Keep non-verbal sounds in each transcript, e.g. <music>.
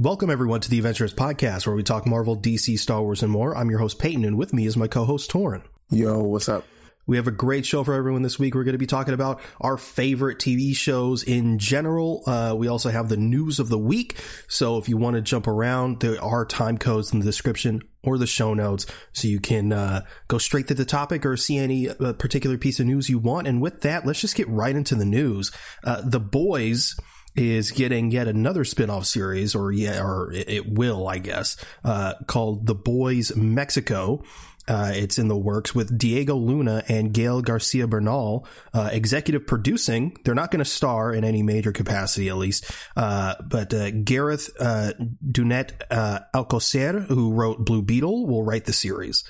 Welcome, everyone, to the Avengenerds Podcast, where we talk Marvel, DC, Star Wars, and more. I'm your host, Peyton, and with me is my co host, Tauren. Yo, what's up? We have a great show for everyone this week. We're going to be talking about our favorite TV shows in general. Uh, we also have the news of the week. So if you want to jump around, there are time codes in the description or the show notes so you can uh, go straight to the topic or see any uh, particular piece of news you want. And with that, let's just get right into the news. Uh, the Boys is getting yet another spin-off series or yeah or it will i guess uh, called the boys mexico uh, it's in the works with Diego Luna and Gael Garcia Bernal uh, executive producing. They're not going to star in any major capacity, at least. Uh, but uh, Gareth uh, Dunnet uh, Alcocer, who wrote Blue Beetle, will write the series.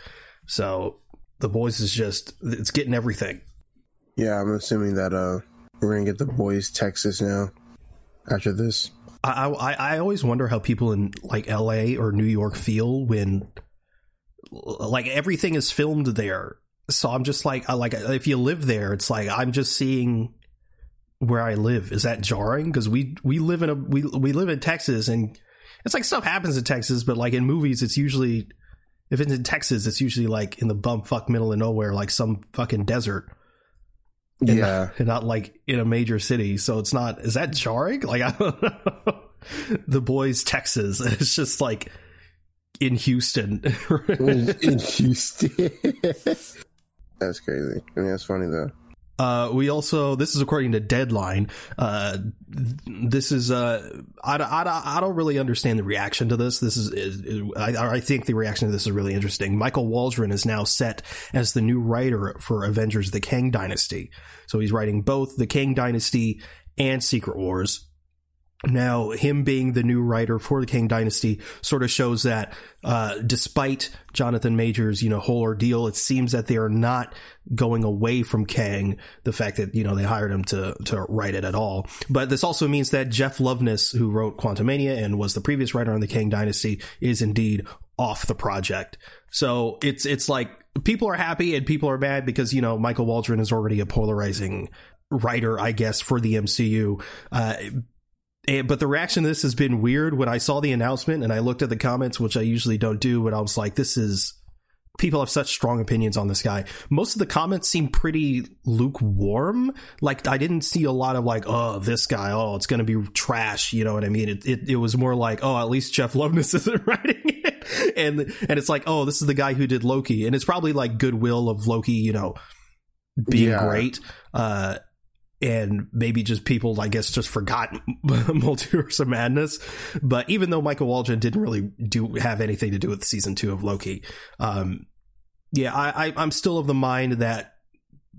So the boys is just it's getting everything. Yeah, I'm assuming that we're gonna get the boys Texas now after this. I, I I always wonder how people in like L.A. or New York feel when like everything is filmed there. So I'm just like, I like if you live there, it's like I'm just seeing where I live. Is that jarring? Because we we live in a we we live in Texas, and it's like stuff happens in Texas, but like in movies, it's usually if it's in Texas, it's usually like in the bumfuck middle of nowhere, like some fucking desert. And yeah, not, and not like in a major city. So it's not. Is that jarring? Like <laughs> I don't know. the boys, Texas. <laughs> It's just like in Houston. <laughs> in Houston. that's crazy. I mean, that's funny though. Uh, we also, this is according to Deadline. Uh, this is, uh, I, I, I don't really understand the reaction to this. This is, is I, I, think the reaction to this is really interesting. Michael Waldron is now set as the new writer for Avengers The Kang Dynasty. So he's writing both The Kang Dynasty and Secret Wars. Now, him being the new writer for the Kang Dynasty sort of shows that, uh, despite Jonathan Majors, you know, whole ordeal, it seems that they are not going away from Kang. The fact that, you know, they hired him to, to write it at all. But this also means that Jeff Loveness, who wrote Quantumania and was the previous writer on the Kang Dynasty, is indeed off the project. So it's, it's like people are happy and people are mad because, you know, Michael Waldron is already a polarizing writer, I guess, for the MCU. Uh, and, but the reaction to this has been weird. When I saw the announcement and I looked at the comments, which I usually don't do, but I was like, this is people have such strong opinions on this guy. Most of the comments seem pretty lukewarm. Like I didn't see a lot of like, oh, this guy, oh, it's going to be trash. You know what I mean? It, it, it was more like, oh, at least Jeff Loveness <laughs> isn't writing it, and and it's like, oh, this is the guy who did Loki, and it's probably like goodwill of Loki, you know, being yeah. great. Uh, and maybe just people, I guess, just forgot <laughs> Multiverse of Madness. But even though Michael Waldron didn't really do have anything to do with season two of Loki, um, yeah, I, I, am still of the mind that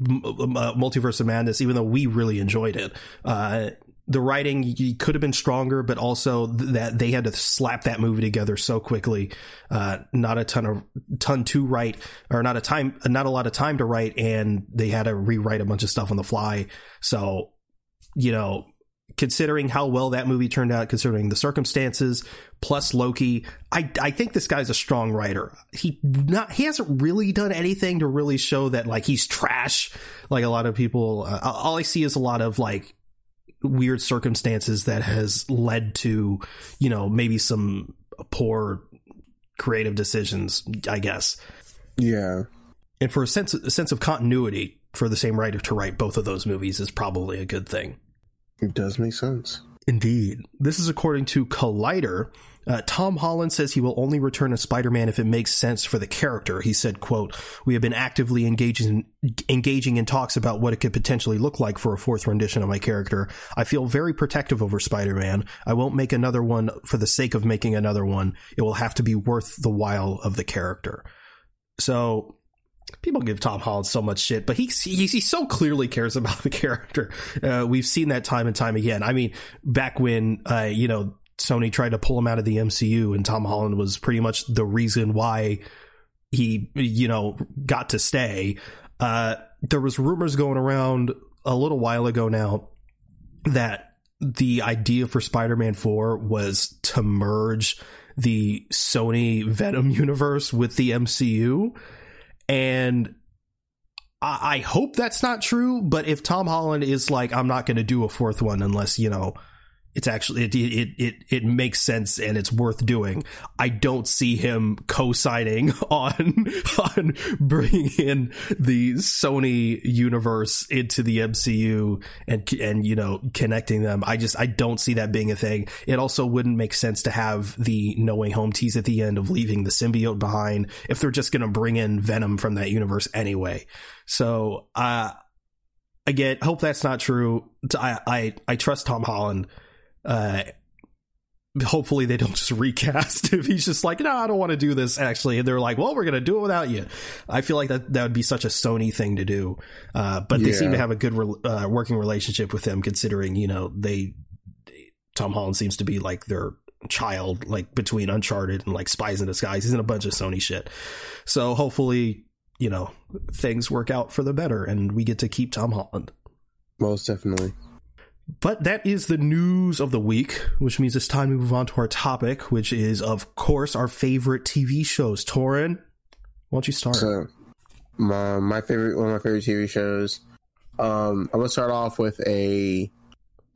uh, Multiverse of Madness, even though we really enjoyed it, uh, the writing could have been stronger, but also that they had to slap that movie together so quickly. Uh, not a ton of ton to write, or not a time, not a lot of time to write, and they had to rewrite a bunch of stuff on the fly. So, you know, considering how well that movie turned out, considering the circumstances, plus Loki, I I think this guy's a strong writer. He not he hasn't really done anything to really show that like he's trash. Like a lot of people, uh, all I see is a lot of like weird circumstances that has led to, you know, maybe some poor creative decisions, I guess. Yeah. And for a sense a sense of continuity for the same writer to write both of those movies is probably a good thing. It does make sense. Indeed. This is according to Collider, uh, Tom Holland says he will only return as Spider-Man if it makes sense for the character. He said, quote, we have been actively engaging, engaging in talks about what it could potentially look like for a fourth rendition of my character. I feel very protective over Spider-Man. I won't make another one for the sake of making another one. It will have to be worth the while of the character. So people give Tom Holland so much shit, but he he, he so clearly cares <laughs> about the character. Uh, we've seen that time and time again. I mean, back when uh, you know Sony tried to pull him out of the MCU, and Tom Holland was pretty much the reason why he, you know, got to stay. Uh, there was rumors going around a little while ago now that the idea for Spider-Man 4 was to merge the Sony Venom <laughs> universe with the MCU. And I, I hope that's not true, but if Tom Holland is like, I'm not going to do a fourth one unless, you know, it's actually it, it it it makes sense and it's worth doing. I don't see him co-signing <laughs> on on bringing in the Sony universe into the MCU and and you know connecting them. I just I don't see that being a thing. It also wouldn't make sense to have the No Way Home tease at the end of leaving the symbiote behind if they're just going to bring in Venom from that universe anyway. So uh again, hope that's not true. I I I trust Tom Holland uh, hopefully they don't just <laughs> recast if he's just like no i don't want to do this actually and they're like well we're going to do it without you. I feel like that that would be such a sony thing to do uh, but they seem to have a good re- uh, working relationship with him considering you know they tom holland seems to be like their child like between uncharted and like spies in disguise. He's in a bunch of sony shit. So hopefully you know things work out for the better and we get to keep tom holland. Most definitely but that is the news of the week, which means it's time to move on to our topic, which is, of course, our favorite TV shows. Tauren, why don't you start? So, my, my favorite, one of my favorite TV shows. Um, I'm gonna start off with a,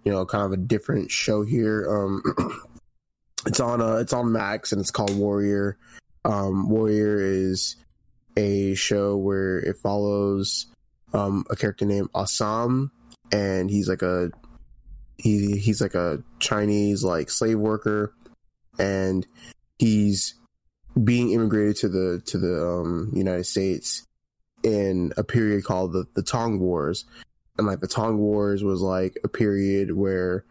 you know, kind of a different show here. Um, <clears throat> it's on, uh, it's on Max, and it's called Warrior. Um, Warrior is a show where it follows um, a character named Assam, and he's like a he he's like a Chinese like slave worker, and he's being immigrated to the to the um, United States in a period called the the Tong Wars, and like the Tong Wars was like a period where,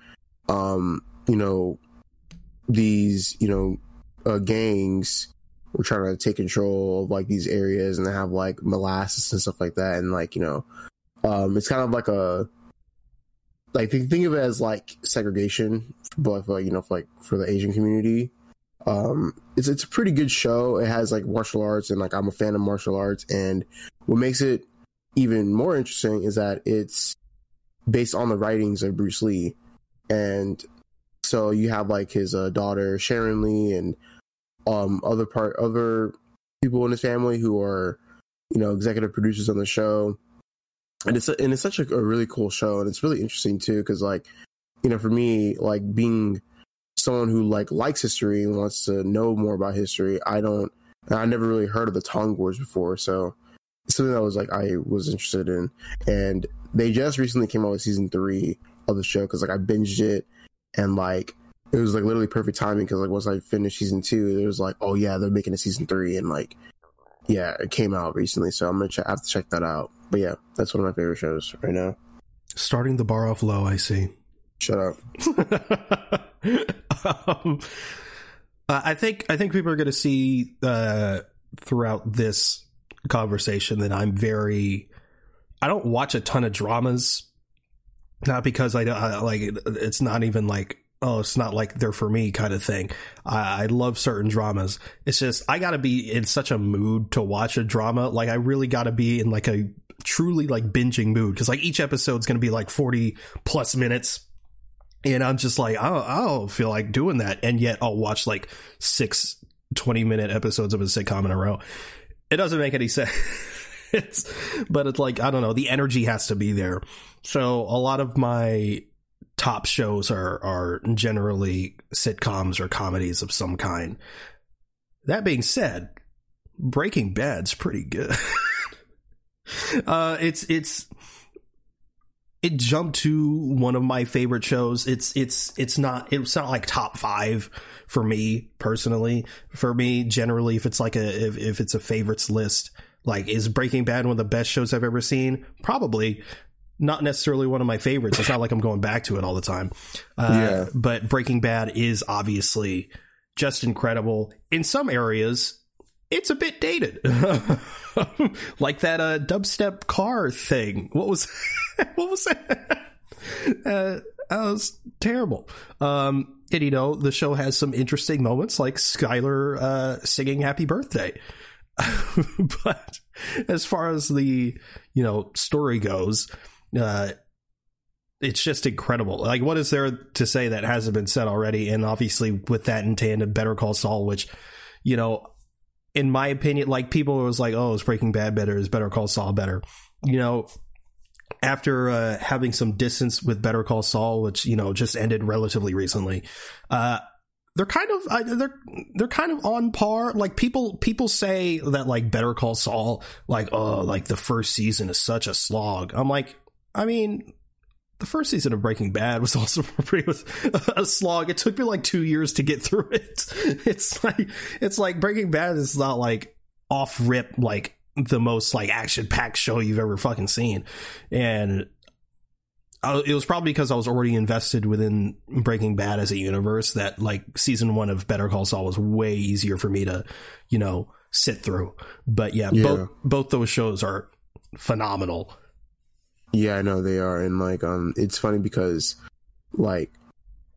um, you know, these you know uh, gangs were trying to take control of like these areas and have like molasses and stuff like that, and like you know, um, it's kind of like a like think of it as like segregation, but for, you know, for like for the Asian community. Um, it's it's a pretty good show. It has like martial arts, and like I'm a fan of martial arts. And what makes it even more interesting is that it's based on the writings of Bruce Lee, and so you have like his uh, daughter Shannon Lee and um other part other people in his family who are you know executive producers on the show and it's and it's such a, a really cool show, and it's really interesting too because like you know for me like being someone who like likes history and wants to know more about history, I don't. I never really heard of the Tong Wars before, so it's something that was like I was interested in, and they just recently came out with season three of the show because like I binged it and like it was like literally perfect timing because like once I finished season two, it was like oh yeah they're making a season three and like yeah it came out recently, so I'm gonna ch- have to check that out but yeah, that's one of my favorite shows right now. Starting the bar off low, I see. Shut up. <laughs> um, uh, I think I think people are going to see uh, throughout this conversation that I'm very. I don't watch a ton of dramas, not because I, I like it's not even like oh, it's not like they're for me kind of thing. I, I love certain dramas. It's just I got to be in such a mood to watch a drama. Like I really got to be in like a truly like binging mood because like each episode's going to be like 40 plus minutes. And i'm just like I don't, I don't feel like doing that. And yet i'll watch like six 20 minute episodes of a sitcom in a row. It doesn't make any <laughs> sense it's, but it's like i don't know the energy has to be there. So a lot of my top shows are are generally sitcoms or comedies of some kind. That being said breaking bad's pretty good <laughs> uh, it's it's it jumped to one of my favorite shows. It's it's it's not it's not like top five for me personally. For me, generally, if it's like a if, if it's a favorites list, like is Breaking Bad one of the best shows I've ever seen? Probably. Not necessarily one of my favorites. It's not like I'm going back to it all the time. Uh, yeah. But Breaking Bad is obviously just incredible. In some areas, it's a bit dated. <laughs> like that uh, dubstep car thing. What was <laughs> what was that? Uh, that was terrible. Um, and you know, the show has some interesting moments like Skyler uh, singing happy birthday. <laughs> but as far as the, you know, story goes, uh, it's just incredible. Like, what is there to say that hasn't been said already? And obviously, with that in tandem, Better Call Saul, which, you know, in my opinion, like people was like, "Oh, is Breaking Bad better? Is Better Call Saul better?" You know, after uh, having some distance with Better Call Saul, which you know just ended relatively recently, uh, they're kind of they're they're kind of on par. Like people people say that like Better Call Saul, like oh, like the first season is such a slog. I'm like, I mean, the first season of Breaking Bad was <laughs> also pretty a slog. It took me like two years to get through it. <laughs> It's like it's like Breaking Bad is not like off rip like the most like action packed show you've ever fucking seen, and I, it was probably because I was already invested within Breaking Bad as a universe that like season one of Better Call Saul was way easier for me to, you know, sit through. But yeah, yeah. both both those shows are phenomenal. Yeah, I know they are, and like um, it's funny because like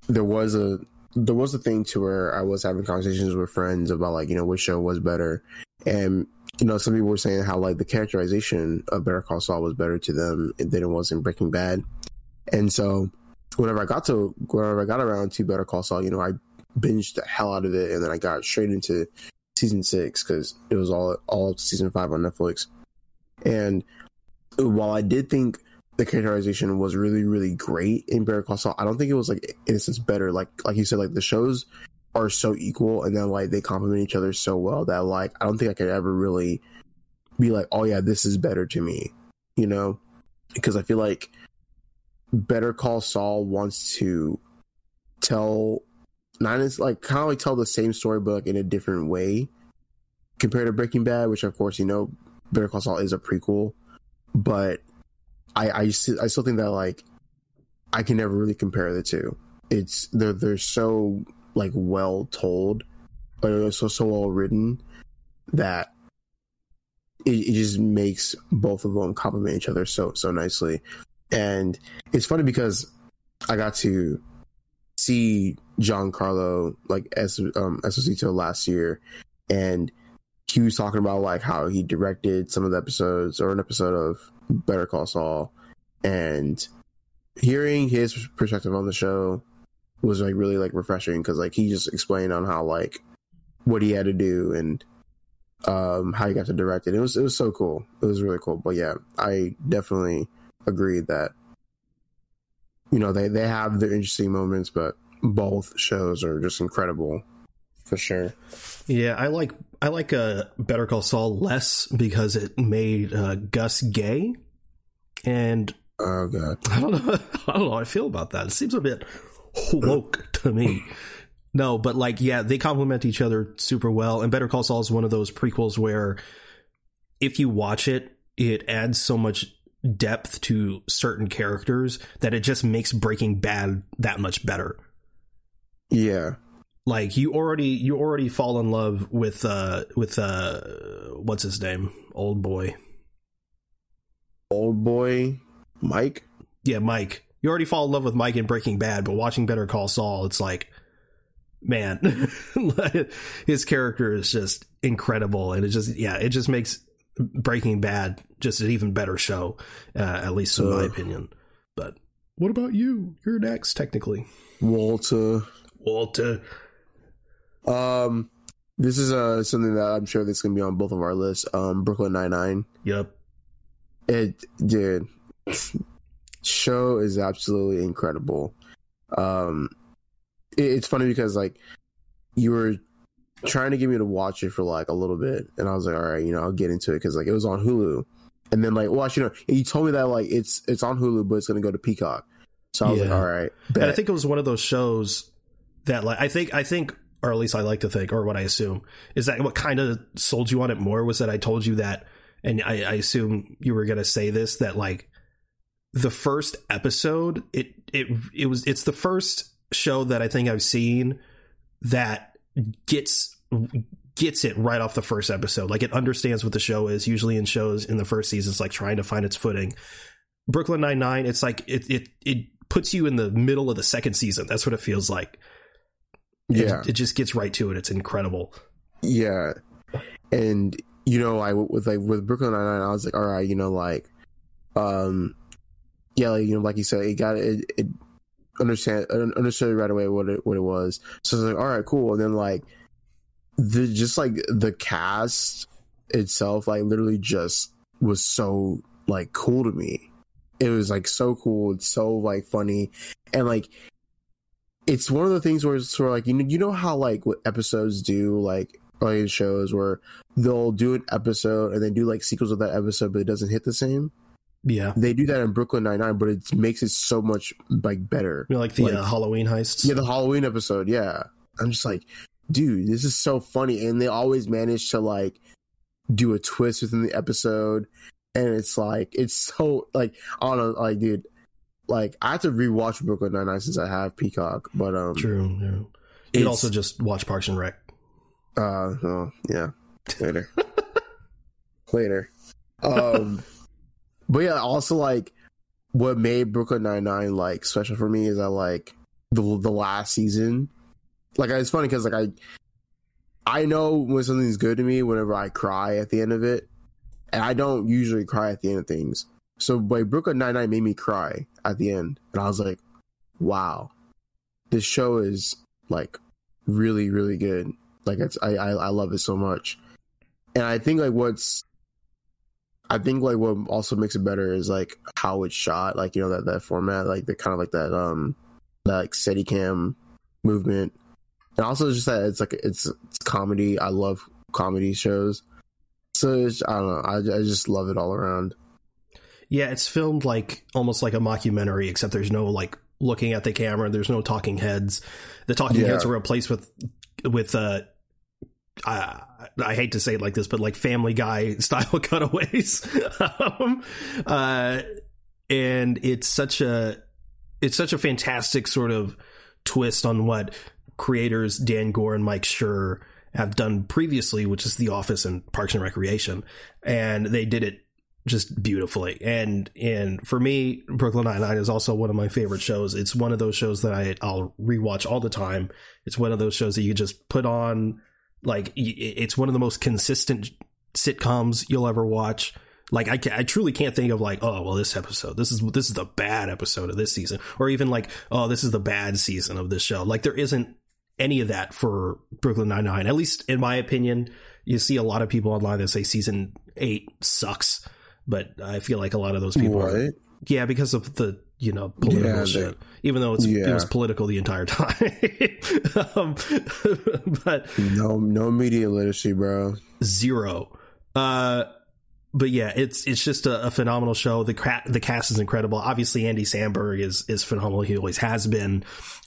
there was a there was a thing to where I was having conversations with friends about like you know which show was better, and you know some people were saying how like the characterization of Better Call Saul was better to them than it was in Breaking Bad, and so whenever I got to whenever I got around to Better Call Saul, you know I binged the hell out of it, and then I got straight into season six because it was all all season five on Netflix, and while I did think the characterization was really really great in Better Call Saul. I don't think it was like sense better. Like like you said, like the shows are so equal and then like they complement each other so well that like I don't think I could ever really be like, oh yeah, this is better to me, you know? Because I feel like Better Call Saul wants to tell not as like kind of like tell the same story but in a different way compared to Breaking Bad, which of course you know Better Call Saul is a prequel, but I I, I still think that like I can never really compare the two. It's they're they're so like well told, but so so well written that it, it just makes both of them complement each other so so nicely. And it's funny because I got to see Giancarlo like as um Esposito last year, and he was talking about like how he directed some of the episodes or an episode of Better Call Saul, and hearing his perspective on the show was like really like refreshing because like he just explained on how like what he had to do and um how he got to direct it. It was it was so cool. It was really cool. But yeah, I definitely agree that you know they they have their interesting moments, but both shows are just incredible for sure. Yeah, I like I like uh, Better Call Saul less because it made uh, Gus gay, and oh god, <laughs> I don't know, <laughs> I don't know how I feel about that. It seems a bit woke <laughs> to me. No, but like, yeah, they complement each other super well. And Better Call Saul is one of those prequels where if you watch it, it adds so much depth to certain characters that it just makes Breaking Bad that much better. Yeah. Like you already you already fall in love with uh with uh what's his name? Old boy. Old boy Mike? Yeah, Mike you already fall in love with Mike in Breaking Bad, but watching Better Call Saul, it's like, man, <laughs> his character is just incredible, and it just yeah, it just makes Breaking Bad just an even better show, uh, at least in uh, my opinion. But what about you? You're next, technically. Walter. Walter. Um, this is uh something that I'm sure that's gonna be on both of our lists. Um, Brooklyn Nine Nine. Yep. It did show is absolutely incredible. Um, it, it's funny because like you were trying to get me to watch it for like a little bit, and I was like, all right, you know, I'll get into it because like it was on Hulu, and then like, well, you know, you told me that like it's it's on Hulu, but it's gonna go to Peacock. So I was yeah. like, all right. Bet. And I think it was one of those shows that like I think I think or at least I like to think, or what I assume, is that what kind of sold you on it more was that I told you that, and I, I assume you were going to say this that like the first episode, it it it was it's the first show that I think I've seen that gets gets it right off the first episode. Like it understands what the show is. Usually in shows in the first season, it's like trying to find its footing. Brooklyn Nine Nine, it's like it it it puts you in the middle of the second season. That's what it feels like. Yeah, it, it just gets right to it. It's incredible. Yeah, and you know, I with like with Brooklyn Nine Nine, I was like, all right, you know, like, um, yeah, like, you know, like you said, it got it, it understand understood right away what it what it was. So it's like, all right, cool. And then like the just like the cast itself, like literally just was so like cool to me. it was like so cool. It's so like funny, and like it's one of the things where it's sort of like you know you know how like what episodes do like like shows where they'll do an episode and then do like sequels of that episode, but it doesn't hit the same. Yeah, They do that in Brooklyn Nine Nine, but it makes it so much like better. you know, like the Like- uh, Halloween heists. Yeah, the Halloween episode. Yeah, I'm just like, dude, this is so funny, and they always manage to like do a twist within the episode, and it's like it's so like I don't know, like dude, like I have to rewatch Brooklyn Nine Nine since I have Peacock, but um, True. Yeah. You could also just watch Parks and Rec. uh, oh, yeah, later, <laughs> later, um, <laughs> but yeah, also like what made Brooklyn Nine Nine like special for me is that like the the last season, like it's funny because like I I know when something's good to me whenever I cry at the end of it, and I don't usually cry at the end of things. So like Brooklyn Nine Nine made me cry at the end, and I was like, wow, this show is like really really good. Like it's I I, I love it so much, and I think like what's I think like what also makes it better is like how it's shot, like you know that that format, like the kind of like that um that like Steadicam movement, and also just that it's like it's, it's comedy. I love comedy shows, so I don't know. I I just love it all around. Yeah, it's filmed like almost like a mockumentary, except there's no like looking at the camera. There's no talking heads. The talking Yeah. heads are replaced with with uh, I, I hate to say it like this, but like Family Guy <laughs> style cutaways. um, uh, and it's such a it's such a fantastic sort of twist on what creators Dan Goor and Mike Schur have done previously, which is The Office and Parks and Recreation, and they did it just beautifully. And and for me, Brooklyn Nine Nine is also one of my favorite shows. It's one of those shows that I I'll rewatch all the time. It's one of those shows that you just put on. Like it's one of the most consistent sitcoms you'll ever watch. Like I, I truly can't think of like oh well this episode this is this is the bad episode of this season or even like oh this is the bad season of this show like there isn't any of that for Brooklyn Nine Nine at least in my opinion you see a lot of people online that say season eight sucks but I feel like a lot of those people are yeah, because of the you know political Yeah, they- shit. Even though it's it was political the entire <laughs> time, um, <laughs> but No no media literacy, bro. zero. Uh, but yeah, it's it's just a, a phenomenal show. The ca- the cast is incredible. Obviously, Andy Samberg is is phenomenal. He always has been.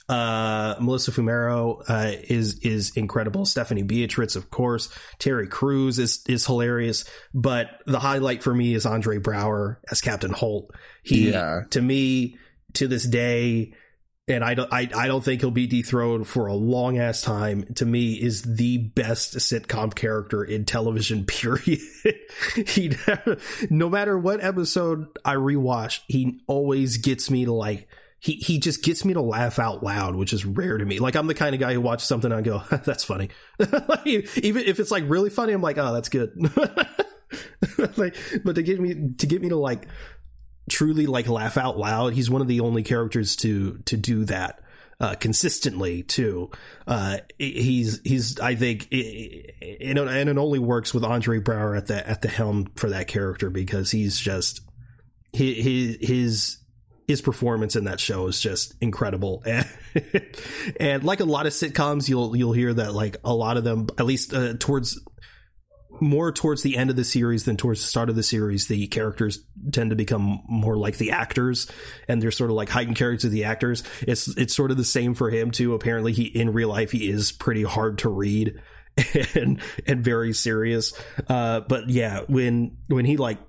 Uh, Melissa Fumero uh, is is incredible. Stephanie Beatriz, of course. Terry Crews is is hilarious. But the highlight for me is Andre Braugher as Captain Holt. He Yeah. to me to this day and I don't I, I don't think he'll be dethroned for a long ass time. To me, is the best sitcom character in television. <laughs> Period. he no matter what episode I rewatch, he always gets me to like. He he just gets me to laugh out loud, which is rare to me. Like I'm the kind of guy who watches something and I go, <laughs> "That's funny." <laughs> even if it's like really funny, I'm like, "Oh, that's good." like, but to get me to get me to like truly like laugh out loud. He's one of the only characters to to do that uh, consistently too. Uh, he's he's I think and and it only works with Andre Braugher at the at the helm for that character because he's just his his his performance in that show is just incredible <laughs> and, and like a lot of sitcoms you'll you'll hear that like a lot of them at least uh, towards more towards the end of the series than towards the start of the series, the characters tend to become more like the actors, and they're sort of like heightened characters of the actors. It's it's sort of the same for him too. Apparently, he in real life he is pretty hard to read <laughs> and and very serious. Uh, but yeah, when when he like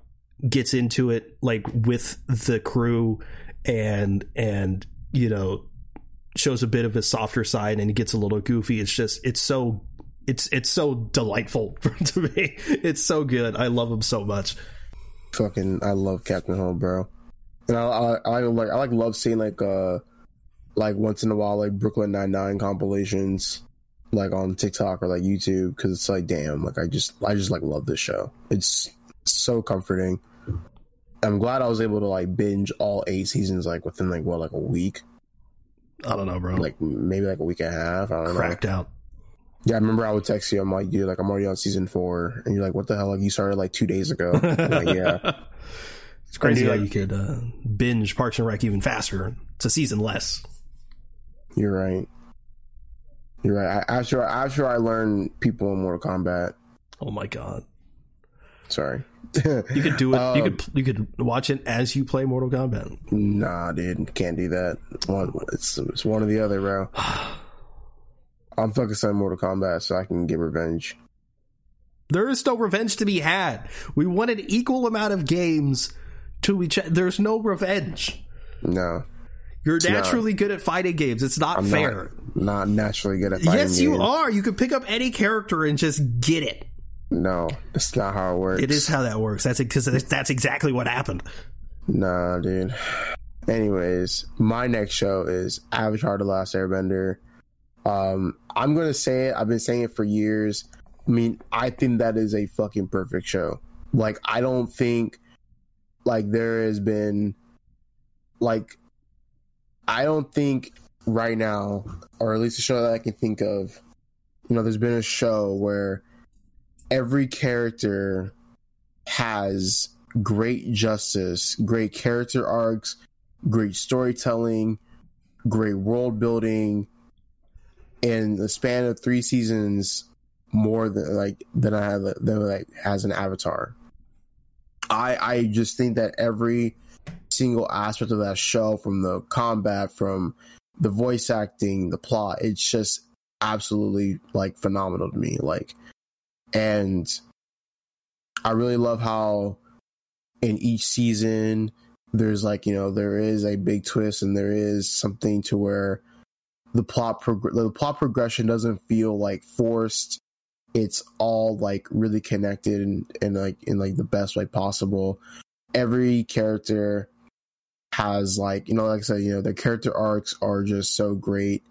gets into it like with the crew and and you know shows a bit of his softer side and he gets a little goofy, it's just it's so it's it's so delightful <laughs> to me. It's so good. I love him so much. Fucking, I love Captain Holt, bro. And I, I, I like, I like love seeing like, uh, like once in a while, like Brooklyn Nine Nine compilations, like on TikTok or like YouTube, because it's like, damn, like I just, I just like love this show. It's so comforting. I'm glad I was able to like binge all eight seasons, like within like what, like a week, I don't know, bro. like maybe like a week and a half. I don't know. cracked out. Yeah, I remember I would text you. I'm like, dude, like I'm already on season four, and you're like, what the hell? Like you started like two days ago. Like, <laughs> yeah, It's crazy And how you- you could uh, binge Parks and Rec even faster. It's a season less. You're right. You're right. I, after after I learned people in Mortal Kombat. Oh my god! Sorry. You could do it. you <laughs> Um, could you could watch it as you play Mortal Kombat. Nah, dude, can't do that. One, it's it's one or the other, bro. <sighs> <sighs> <sighs> I'm focused on Mortal Kombat so I can get revenge. There is no revenge to be had. We wanted equal amount of games to each. There's no revenge. No, You're naturally good at fighting games. It's not I'm fair. not not naturally good at fighting. Yes, you games. are. You can pick up any character and just get it. No, that's not how it works. It is how that works. That's because that's exactly what happened. Nah, dude. Anyways, my next show is Avatar: The Last Airbender. Um, I'm gonna say it. I've been saying it for years. I mean, I think that is a fucking perfect show. Like, I don't think like there has been like I don't think right now, or at least a show that I can think of. You know, there's been a show where every character has great justice, great character arcs, great storytelling, great world building in the span of three seasons more than like than I had than like as an avatar. I I just think that every single aspect of that show from the combat from the voice acting the plot it's just absolutely like phenomenal to me like and I really love how in each season there's like you know there is a big twist and there is something to where the plot prog- the plot progression doesn't feel like forced. It's all like really connected and, and like in like the best way possible. Every character has like you know like i said you know the character arcs are just so great.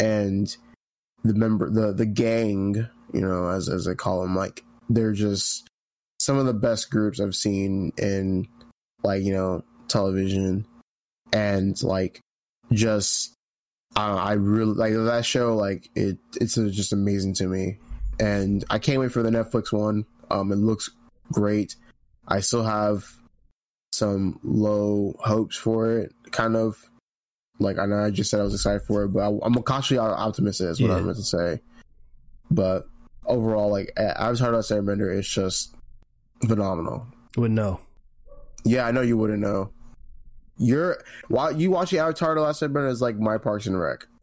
And the member the the gang you know as as i call them like they're just some of the best groups i've seen in like you know television. And like just uh, i really like that show like it it's just amazing to me and i can't wait for the netflix one um it looks great i still have some low hopes for it kind of like i know i just said i was excited for it but I, i'm cautiously optimistic is what Yeah. i meant to say but overall like avatar last airbender is just phenomenal Would know. yeah, I know you wouldn't know. You're while you watching Avatar: The Last Airbender is like my Parks and Rec. <laughs>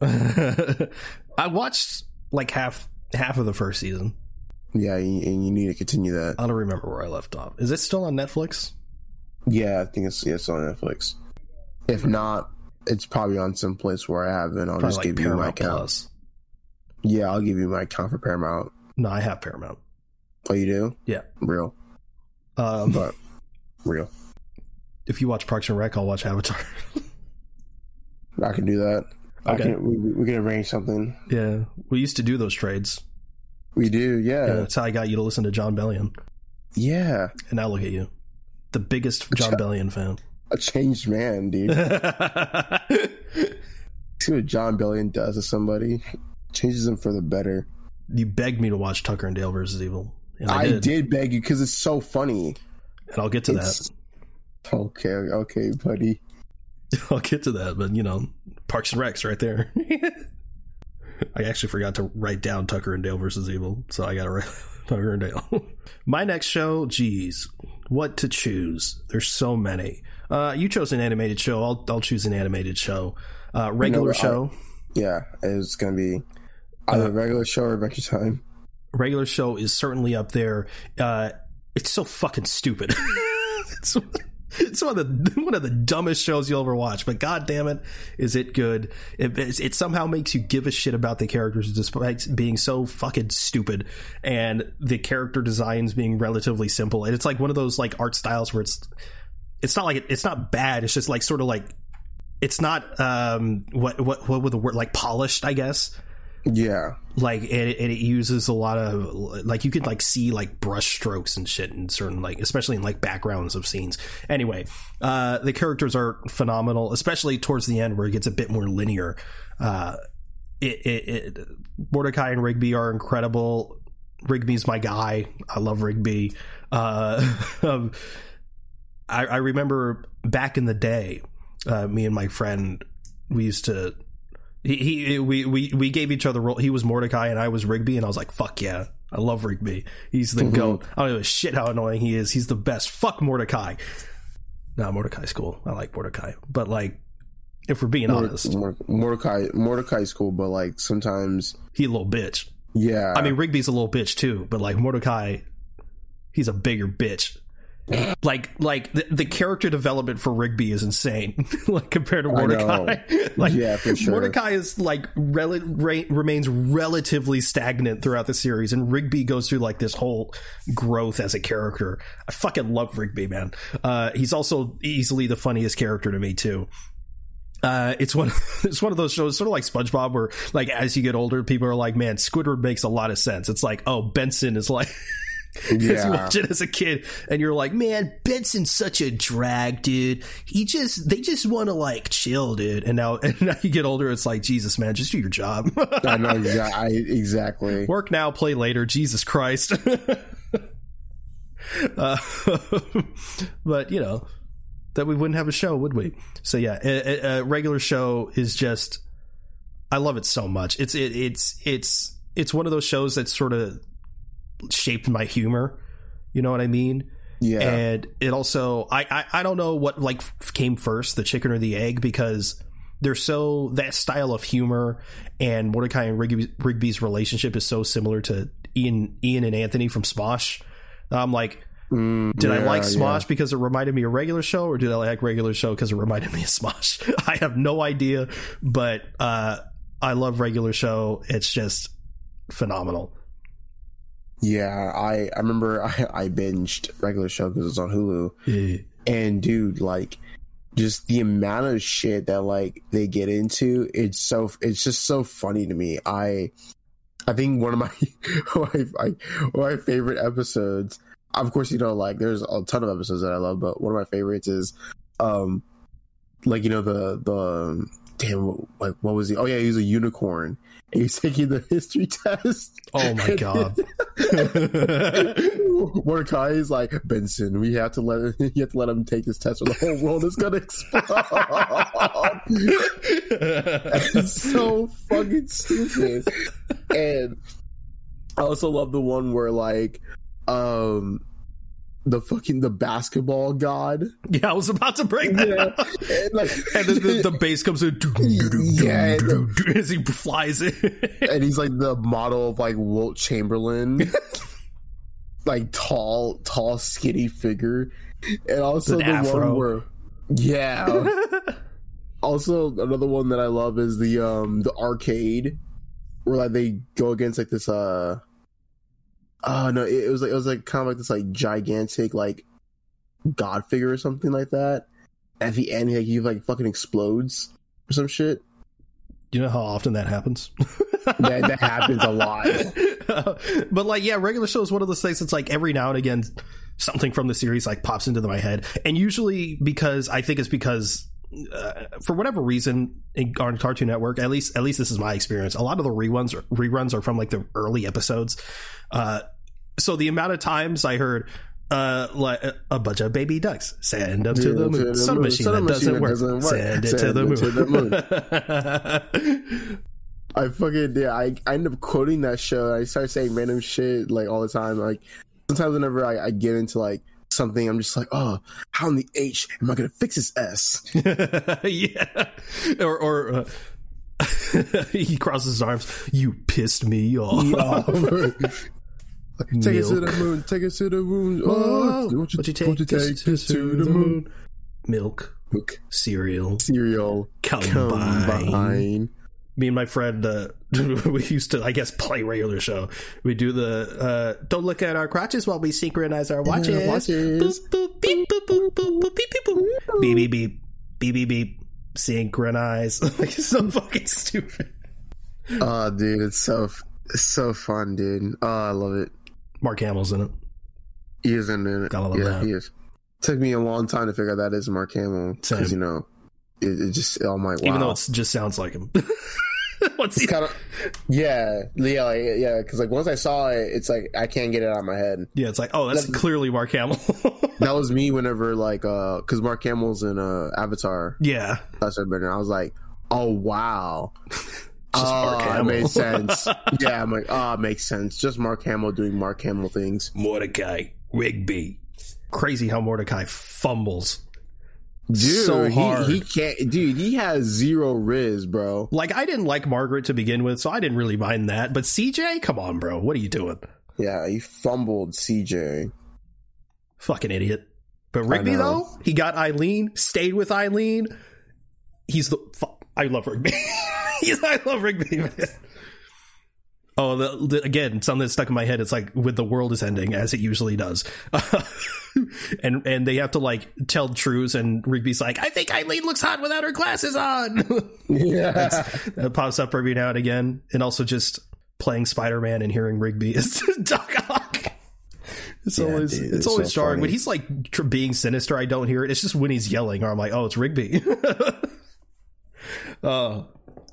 I watched like half half of the first season. Yeah, and you need to continue that. I don't remember where I left off. Is it still on Netflix? Yeah, I think it's yeah, it's on Netflix. If not, it's probably on some place where I haven't. I'll Probably just like give you my account. Plus. Yeah, I'll give you my account for Paramount. No, I have Paramount. Oh, you do? Yeah. Real, Um, but real. If you watch Parks and Rec, I'll watch Avatar. <laughs> I can do that. I Okay. can. We, we can arrange something. yeah, we used to do those trades. We do. Yeah, Yeah. that's how I got you to listen to Jon Bellion. Yeah. And now look at you, the biggest Jon Bellion fan. A changed man, dude. <laughs> See what Jon Bellion does to somebody. Changes them for the better. you begged me to watch Tucker and Dale versus Evil, and I, I did. did. beg you because it's so funny. and I'll get to It's- that. Okay, okay, buddy. <laughs> I'll get to that, but you know, Parks and Recs right there. <laughs> I actually forgot to write down Tucker and Dale versus Evil, so I got to write <laughs> Tucker and Dale. My next show, geez, what to choose? There's so many. Uh, you chose an animated show. I'll I'll choose an animated show. Uh, regular I- show. Yeah, it's gonna be either Uh, regular show or Adventure Time. regular show is certainly up there. Uh, it's so fucking stupid. <laughs> it's, one of the <laughs> one of the dumbest shows you'll ever watch, but god damn it, is it good? It, it, it somehow makes you give a shit about the characters despite being so fucking stupid, and the character designs being relatively simple. And it's like one of those like art styles where it's it's not like it, it's not bad. It's just like sort of like it's not um what what what would the word like polished, I guess Yeah, like and it, and it uses a lot of like you could like see like brush strokes and shit in certain like especially in like backgrounds of scenes. Anyway uh the characters are phenomenal especially towards the end where it gets a bit more linear. Uh it, it, it mordecai and rigby are incredible. Rigby's my guy. I love rigby. Uh <laughs> um, I, I remember back in the day, uh, me and my friend, we used to. He, he we, we we gave each other role. He was Mordecai and I was Rigby, and I was like, "Fuck yeah, I love Rigby. He's the mhm. goat. I don't give a shit how annoying he is. He's the best. Fuck Mordecai. Nah, Mordecai's cool. I like Mordecai, but like, if we're being Morde- honest, Morde- Mordecai Mordecai's cool, but like sometimes, he a little bitch. yeah. I mean, Rigby's a little bitch too, but like Mordecai, he's a bigger bitch. Like, like the, the character development for Rigby is insane, <laughs> like compared to Mordecai. <laughs> like, Yeah, for sure. Mordecai is like rel- re- remains relatively stagnant throughout the series, and Rigby goes through like this whole growth as a character. I fucking love Rigby, man. Uh, he's also easily the funniest character to me too. Uh, it's one <laughs> it's one of those shows, sort of like SpongeBob, where like as you get older, people are like, "Man, Squidward makes a lot of sense." It's like, oh, Benson is like. <laughs> You Yeah. watch it as a kid, and you're like, "Man, Benson's such a drag, dude. He just they just want to like chill, dude." And now, <laughs> and now you get older, it's like, Jesus, man, just do your job. <laughs> I know exa- I, exactly. Work now, play later. Jesus Christ. uh, but you know that we wouldn't have a show, would we? So yeah, a, a- a regular show is just. I love it so much. It's it, it's it's it's one of those shows that sort of shaped my humor. You know what I mean? Yeah. and it also I, I i don't know what like came first the chicken or the egg because they're so that style of humor and mordecai and Rigby, rigby's relationship is so similar to ian ian and anthony from smosh i'm like Mm, did i yeah, like yeah. smosh because it reminded me of regular show or did i like regular show because it reminded <laughs> me of smosh <laughs> i have no idea but uh i love regular show it's just phenomenal Yeah, I I remember <laughs> I, I binged regular show because it was on Hulu, and dude, like, just the amount of shit that like they get into, it's so it's just so funny to me. I I think one of my <laughs> my, my favorite episodes. Of course, you know, like there's a ton of episodes that I love, but one of my favorites is, um, like you know the the damn like what was he? Oh yeah, he was a unicorn. And he's <laughs> taking the history test. oh my god <laughs> Mordecai is like Benson. We have to let <laughs> you have to let him take this test, or the whole world is gonna explode. so fucking stupid. And I also love the one where like, um, the fucking the basketball god. Yeah, I was about to bring that Yeah. up. And, like, <laughs> And then the, the <laughs> bass comes in Yeah, as he flies in. <laughs> and he's like the model of like Wilt Chamberlain, like tall, tall, skinny figure, and also the afro. one where, yeah. also, another one that I love is the um the arcade, where like they go against like this uh. Oh no! It, it was like it was like kind of like this like gigantic like god figure or something like that. At the end, like, he like fucking explodes or some shit. you know how often that happens? <laughs> That, that happens a lot. <laughs> but like, yeah, regular show is one of those things that's like every now and again something from the series like pops into my head, and usually because I think it's because. Uh, for whatever reason, in, on Cartoon Network, at least at least this is my experience. A lot of the reruns reruns are from like the early episodes. Uh, so the amount of times I heard uh, like a bunch of baby ducks send them to Yeah, the to moon, the sun moon. machine Sun that machine doesn't work. doesn't work. Send it to the it moon. to the <laughs> I fucking yeah. I, I end up quoting that show. I start saying random shit like all the time. Like sometimes whenever I, I get into like something, I'm just like, oh, how in the H am I gonna fix this S? <laughs> yeah, or or uh, <laughs> he crosses his arms. You pissed me off. <laughs> take us to Milk. the moon. Take us to the moon. Oh, Oh, would you take, us to, to the moon? Milk, Look, cereal, cereal combine. combine. Me and my friend, uh, <laughs> we used to, I guess, play regular show. We do the uh, don't look at our crotches while we synchronize our watches. watches. Boop, boop, beep, boop, boop, boop, boop, beep, beep, boop. Beep, beep, beep, beep, beep, beep. Synchronize. <laughs> like so fucking stupid. Oh, dude, it's so it's so fun, dude. Oh, I love it. Mark Hamill's in it. He is in it. Gotta love yeah, that. he is. Took me a long time to figure out that is Mark Hamill because you know it, it just all my wow. even though it just sounds like him. <laughs> What's It's he? kind of yeah, yeah, like, yeah. Because like once I saw it, it's like I can't get it out of my head. Yeah, it's like, oh, that's clearly Mark Hamill. <laughs> That was me whenever like uh, because Mark Hamill's in uh Avatar. yeah, That's what been. I was like, oh wow. <laughs> Just oh, Mark it Hamill. made sense. yeah, I'm like, oh, it makes sense. Just Mark Hamill doing Mark Hamill things. Mordecai Rigby. Crazy how Mordecai fumbles. Dude, So he, hard. he can't. Dude, he has zero riz, bro. Like I didn't like Margaret to begin with, so I didn't really mind that. But CJ, come on, bro, what are you doing? Yeah, he fumbled CJ. Fucking idiot. But Rigby though, he got Eileen, stayed with Eileen. He's the. fu- I love Rigby. <laughs> He's, I love Rigby. man. Oh, the, the, again, something that stuck in my head. It's like with the world is ending, as it usually does, <laughs> and and they have to like tell truths, and Rigby's like, "I think Eileen looks hot without her glasses on." <laughs> Yeah, that pops up every now and again, and also just playing Spider Man and hearing Rigby as Doc Ock. It's Yeah, always dude, it's, it's always so jarring funny. when he's like tr- being sinister. I don't hear it. It's just when he's yelling, or I'm like, oh, it's Rigby. <laughs> uh,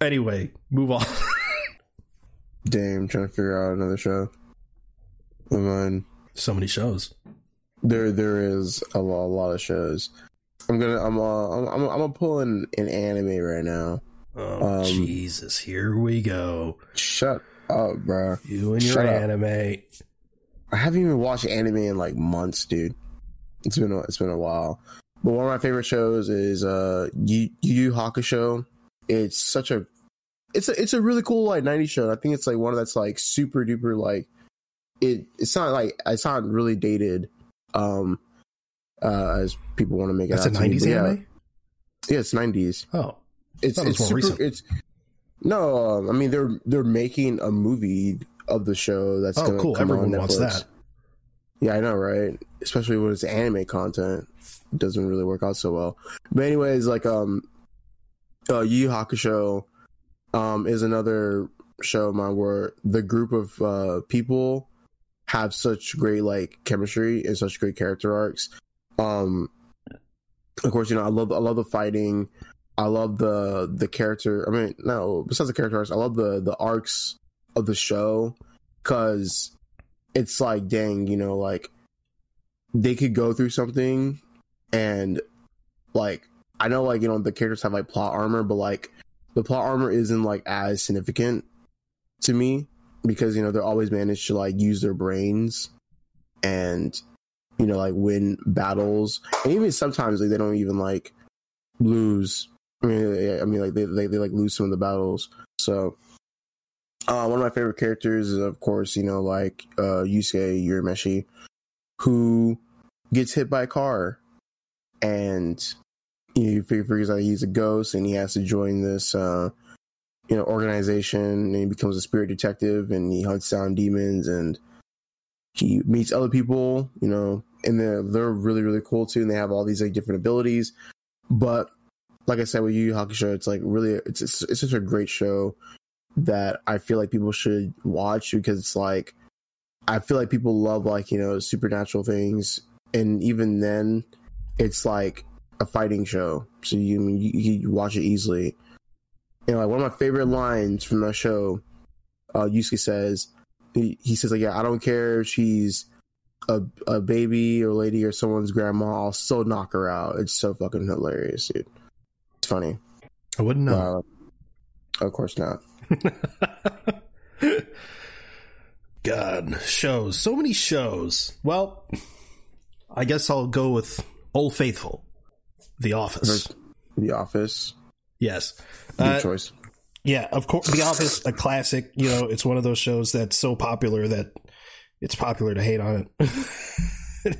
anyway, move on. Damn. Trying to figure out another show. Of mine. so many shows. There, there is a lot, a lot of shows. I'm gonna, I'm, uh, I'm, I'm, I'm gonna pull in an anime right now. Oh Um, Jesus, here we go. Shut up, bro. You and your shut up. anime. I haven't even watched anime in like months, dude. It's been, a, it's been a while. But one of my favorite shows is uh, Yu Yu Hakusho. It's such a, it's a, it's a really cool like '90s show. I think it's like one that's like super duper like, it. It's not like it's not really dated, um, uh, as people want to make it. That's a out to be, '90s but yeah. anime. Yeah, it's '90s. Oh, It's Thought it was it's more super. recent. It's no. Um, I mean, they're they're making a movie of the show that's oh, cool. Everyone on wants that. Yeah, I know, right? Especially when it's anime content, it doesn't really work out so well. But anyways, like um, uh, Yu Hakusho, um, is another show of mine where the group of uh people have such great like chemistry and such great character arcs. Um, of course, you know I love I love the fighting. I love the the character. I mean, no, besides the character arcs, I love the the arcs of the show because it's like, dang, you know, like they could go through something and like I know like you know the characters have like plot armor, but like the plot armor isn't like as significant to me because you know they're always managed to like use their brains and you know like win battles and even sometimes like they don't even like lose I mean, I mean, like they, they they like lose some of the battles. So, uh, one of my favorite characters is, of course, you know, like uh, Yusuke Urameshi, who gets hit by a car, and he figures out he's a ghost, and he has to join this, uh, you know, organization, and he becomes a spirit detective, and he hunts down demons, and he meets other people, you know, and they're they're really really cool too, and they have all these like different abilities, but like I said with Yu Yu Hakusho, it's like really it's, it's it's such a great show that I feel like people should watch because it's like I feel like people love like you know supernatural things, and even then, it's like a fighting show, so you you, you watch it easily. And like one of my favorite lines from that show, uh, Yusuke says, he, he says like, "Yeah, I don't care if she's." A, a baby or lady or someone's grandma, I'll still knock her out. It's so fucking hilarious, dude. It's funny. I wouldn't know. Uh, of course not. <laughs> God, shows. So many shows. Well, I guess I'll go with Old Faithful. The Office. The Office. Yes. Good Uh, choice. yeah, of course. The Office, a classic. You know, it's one of those shows that's so popular that it's popular to hate on it. <laughs>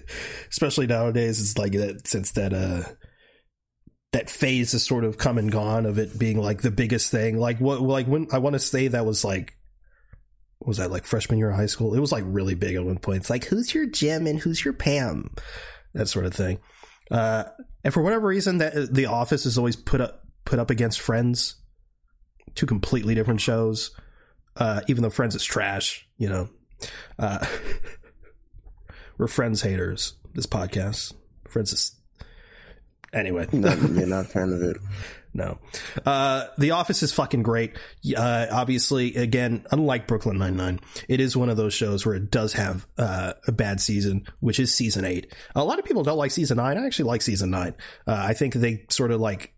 Especially nowadays, it's like that since that uh that phase has sort of come and gone of it being like the biggest thing. Like what? Like when I want to say that was like was that like freshman year of high school? It was like really big at one point. It's like who's your Jim and who's your Pam, that sort of thing. Uh, and for whatever reason, that The Office is always put up put up against Friends, two completely different shows. Uh, even though Friends is trash, you know, uh, <laughs> we're Friends haters. This podcast, Friends is anyway. You're not a fan of it. <laughs> no. Uh, the Office is fucking great. Uh, obviously, again, unlike Brooklyn Nine Nine, it is one of those shows where it does have uh, a bad season, which is season eight. A lot of people don't like season nine. I actually like season nine. Uh, I think they sort of like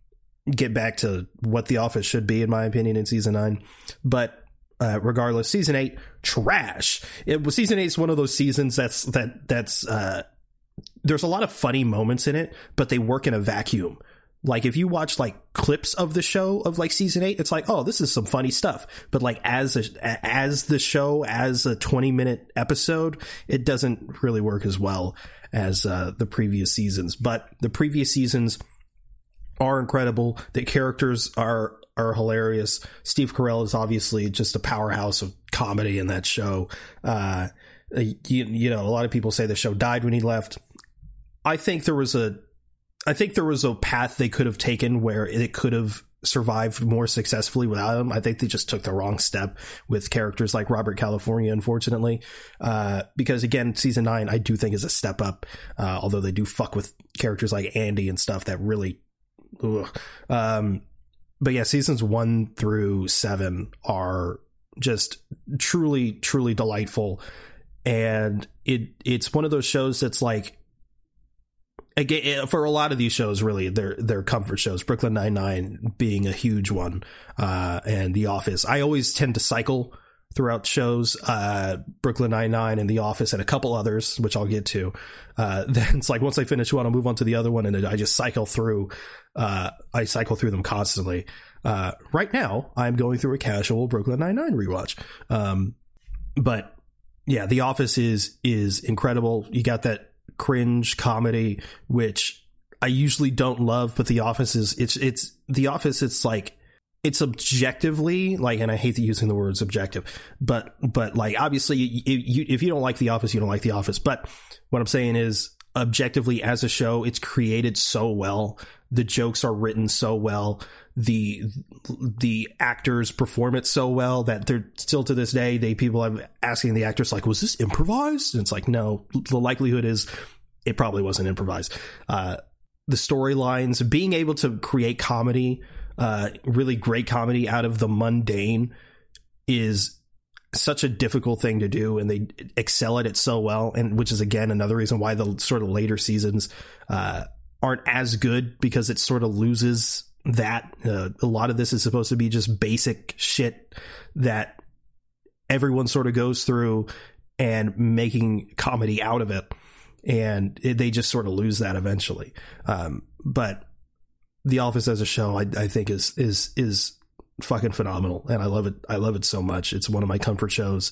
get back to what The Office should be, in my opinion, in season nine. But uh, regardless, season eight trash. It was season eight is one of those seasons that's that that's uh, there's a lot of funny moments in it, but they work in a vacuum. Like if you watch like clips of the show of like season eight, it's like, oh, this is some funny stuff. But like as a, as the show as a twenty minute episode, it doesn't really work as well as uh, the previous seasons. But the previous seasons are incredible. The characters are are hilarious. Steve Carell is obviously just a powerhouse of comedy in that show. Uh, you, you know, a lot of people say the show died when he left. I think there was a I think there was a path they could have taken where it could have survived more successfully without him. I think they just took the wrong step with characters like Robert California, unfortunately. Uh, because again, season nine, I do think is a step up. Uh, although they do fuck with characters like Andy and stuff that really, um, but yeah, seasons one through seven are just truly, truly delightful. And it, it's one of those shows that's like, again eh, for a lot of these shows really they're they're comfort shows. Brooklyn 99 being a huge one uh, and the office. I always tend to cycle throughout shows uh, brooklyn 99 and the office and a couple others which i'll get to. Uh, <laughs> then it's like once i finish one i'll move on to the other one and i just cycle through uh, i cycle through them constantly. Uh, right now i'm going through a casual brooklyn 99 rewatch. Um, but yeah the office is is incredible. You got that cringe comedy, which I usually don't love, but The Office is it's it's The Office. It's like it's objectively like, and I hate using the words objective, but but like obviously, you, you, if you don't like The Office, you don't like The Office. But what I'm saying is, objectively as a show, it's created so well. The jokes are written so well. The the actors perform it so well that they're still to this day they people are asking the actors like was this improvised? And it's like no the likelihood is it probably wasn't improvised. Uh, the storylines being able to create comedy uh, really great comedy out of the mundane is such a difficult thing to do and they excel at it so well and which is again another reason why the sort of later seasons uh, aren't as good because it sort of loses that uh, a lot of this is supposed to be just basic shit that everyone sort of goes through and making comedy out of it. And it, they just sort of lose that eventually. Um, but the office as a show I, I think is is is fucking phenomenal. And I love it I love it so much. It's one of my comfort shows.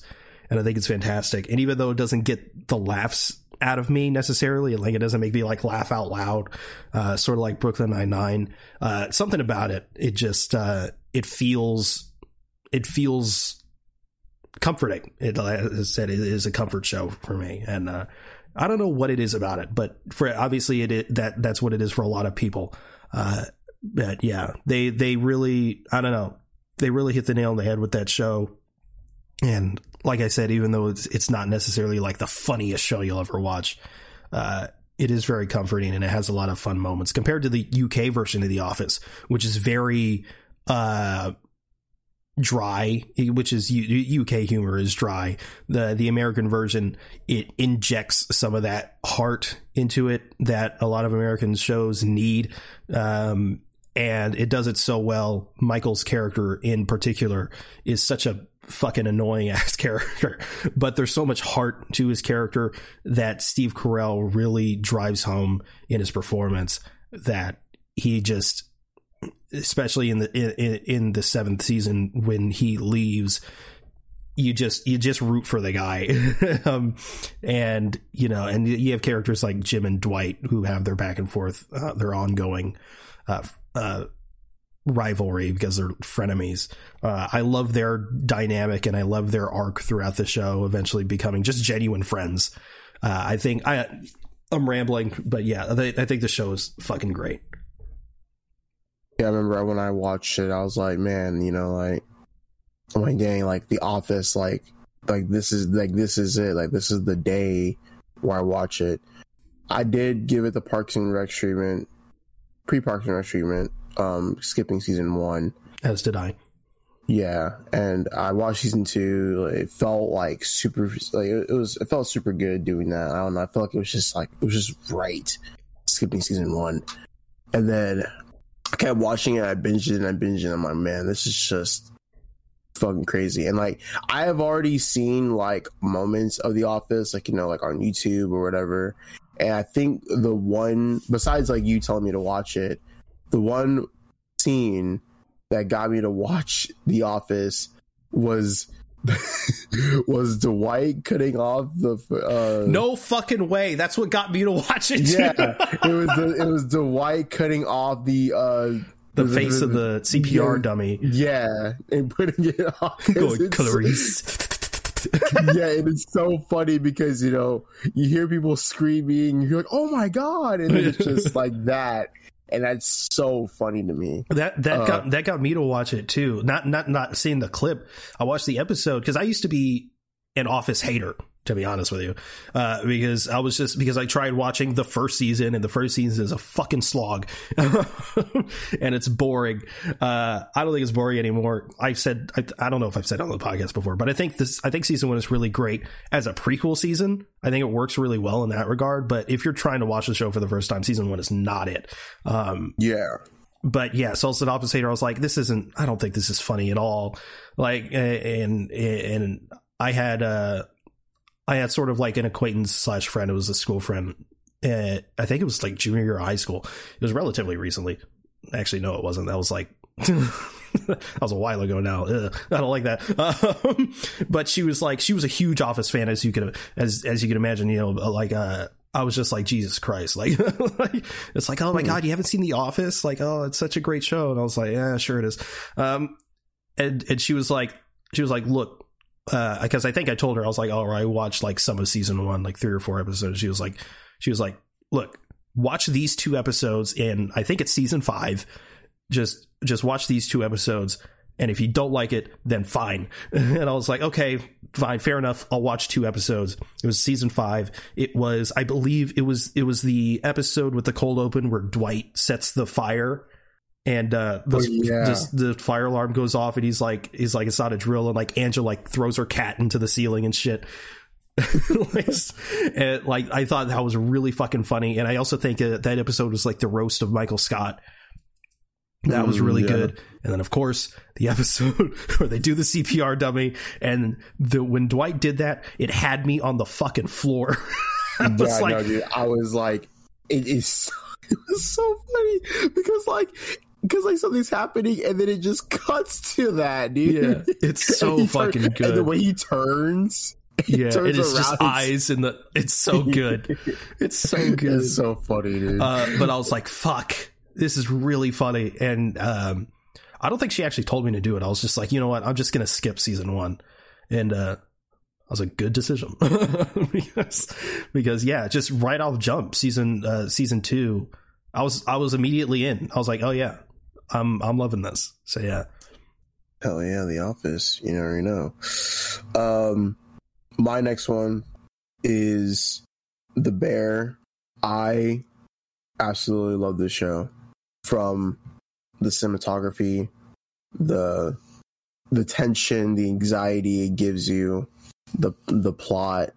And I think it's fantastic. And even though it doesn't get the laughs out of me necessarily. Like it doesn't make me like laugh out loud. Uh, sort of like Brooklyn Nine Nine. Uh, something about it. It just uh, it feels it feels comforting. It as I said, it is a comfort show for me, and uh, I don't know what it is about it, but for obviously it, it that that's what it is for a lot of people. Uh, but yeah, they they really I don't know they really hit the nail on the head with that show, and like I said, even though it's it's not necessarily like the funniest show you'll ever watch, uh, it is very comforting and it has a lot of fun moments compared to the UK version of The Office, which is very uh, dry. Which is UK humor is dry. the The American version it injects some of that heart into it that a lot of American shows need. Um, and it does it so well. Michael's character in particular is such a fucking annoying <laughs> ass character, but there's so much heart to his character that Steve Carell really drives home in his performance that he just especially in the in, in the seventh season when he leaves you just you just root for the guy. <laughs> Um, and you know and you have characters like jim and dwight who have their back and forth uh, their ongoing uh, uh, rivalry because they're frenemies. Uh, I love their dynamic and I love their arc throughout the show, eventually becoming just genuine friends. Uh, I think I I'm rambling, but yeah, I, I think the show is fucking great. Yeah, I remember when I watched it, I was like, man, you know, like, I'm like, dang, like The Office, like, like this is like this is it, like this is the day where I watch it. I did give it the Parks and Rec treatment, pre Parks and Rec treatment, um, skipping season one. As did I. Yeah, and I watched season two. It felt like super, like it was. It felt super good doing that. I don't know. I felt like it was just like it was just right skipping season one, and then I kept watching it. I binged it and I binged it. I'm like, man, this is just fucking crazy. And like, I have already seen like moments of The Office, like you know, like on YouTube or whatever. And I think the one, besides like you telling me to watch it, the one scene that got me to watch The Office was <laughs> was Dwight cutting off the uh No fucking way. That's what got me to watch it. yeah it was the, it was Dwight cutting off the uh the face of the CPR yeah, dummy. Yeah, and putting it on. <laughs> Going Clarice. <laughs> yeah, and it's so funny because you know you hear people screaming, you're like, "Oh my god!" and it's just like that, and that's so funny to me. That that Uh, got that got me to watch it too. Not not not seeing the clip. I watched the episode because I used to be an Office hater, to be honest with you, uh, because I was just because I tried watching the first season and the first season is a fucking slog, <laughs> and it's boring. Uh, I don't think it's boring anymore. I've said I, I don't know if I've said it on the podcast before, but I think this I think season one is really great as a prequel season. I think it works really well in that regard. But if you're trying to watch the show for the first time, season one is not it. Um, Yeah, but yeah, so Souls and Office Hater, I was like, this isn't, I don't think this is funny at all. Like, and, and I had, uh, I had sort of like an acquaintance slash friend. It was a school friend. Uh, I think it was like junior year of high school. It was relatively recently. Actually, no, it wasn't. That was like, <laughs> that was a while ago now. Ugh, I don't like that. <laughs> Um, but she was like, she was a huge Office fan, as you could, as as you can imagine. You know, like, uh, I was just like, Jesus Christ, like, <laughs> like it's like, oh my god, you haven't seen The Office? Like, oh, it's such a great show. And I was like, yeah, sure it is. Um, and and she was like, she was like, look, uh, because I think I told her I was like, oh, I watched like some of season one, like three or four episodes. She was like, she was like, look, watch these two episodes in, I think it's season five. Just just watch these two episodes. And if you don't like it, then fine. <laughs> And I was like, okay, fine, fair enough. I'll watch two episodes. It was season five. It was, I believe, it was it was the episode with the cold open where Dwight sets the fire, and uh, the, Oh, yeah. this- the fire alarm goes off, and he's like, he's like, it's not a drill, and like Angela like throws her cat into the ceiling and shit. <laughs> like, and like I thought that was really fucking funny, and I also think uh, that episode was like the roast of Michael Scott. That was Mm, really yeah. good. And then of course the <laughs> episode where they do the CPR dummy and the when Dwight did that, it had me on the fucking floor. <laughs> I was yeah, like no, dude. I was like, it is. So, it was so funny because like because like something's happening and then it just <laughs> cuts to that, dude. Yeah, it's <laughs> so And turn- fucking And the way he turns, <laughs> Yeah, turns it is just eyes in the it's so good. It's so good. it's so funny, dude. uh, but I was like, "Fuck, this is really funny." And um, I don't think she actually told me to do it. I was just like, you know what? I'm just gonna skip season one, and uh, I was a good decision because because yeah, just right off jump season uh, season two, I was I was immediately in. I was like, oh yeah, I'm I'm loving this. So yeah, Hell yeah, The Office. You never know. Um, my next one is The Bear. I absolutely love this show. From the cinematography, the the tension, the anxiety it gives you, the the plot,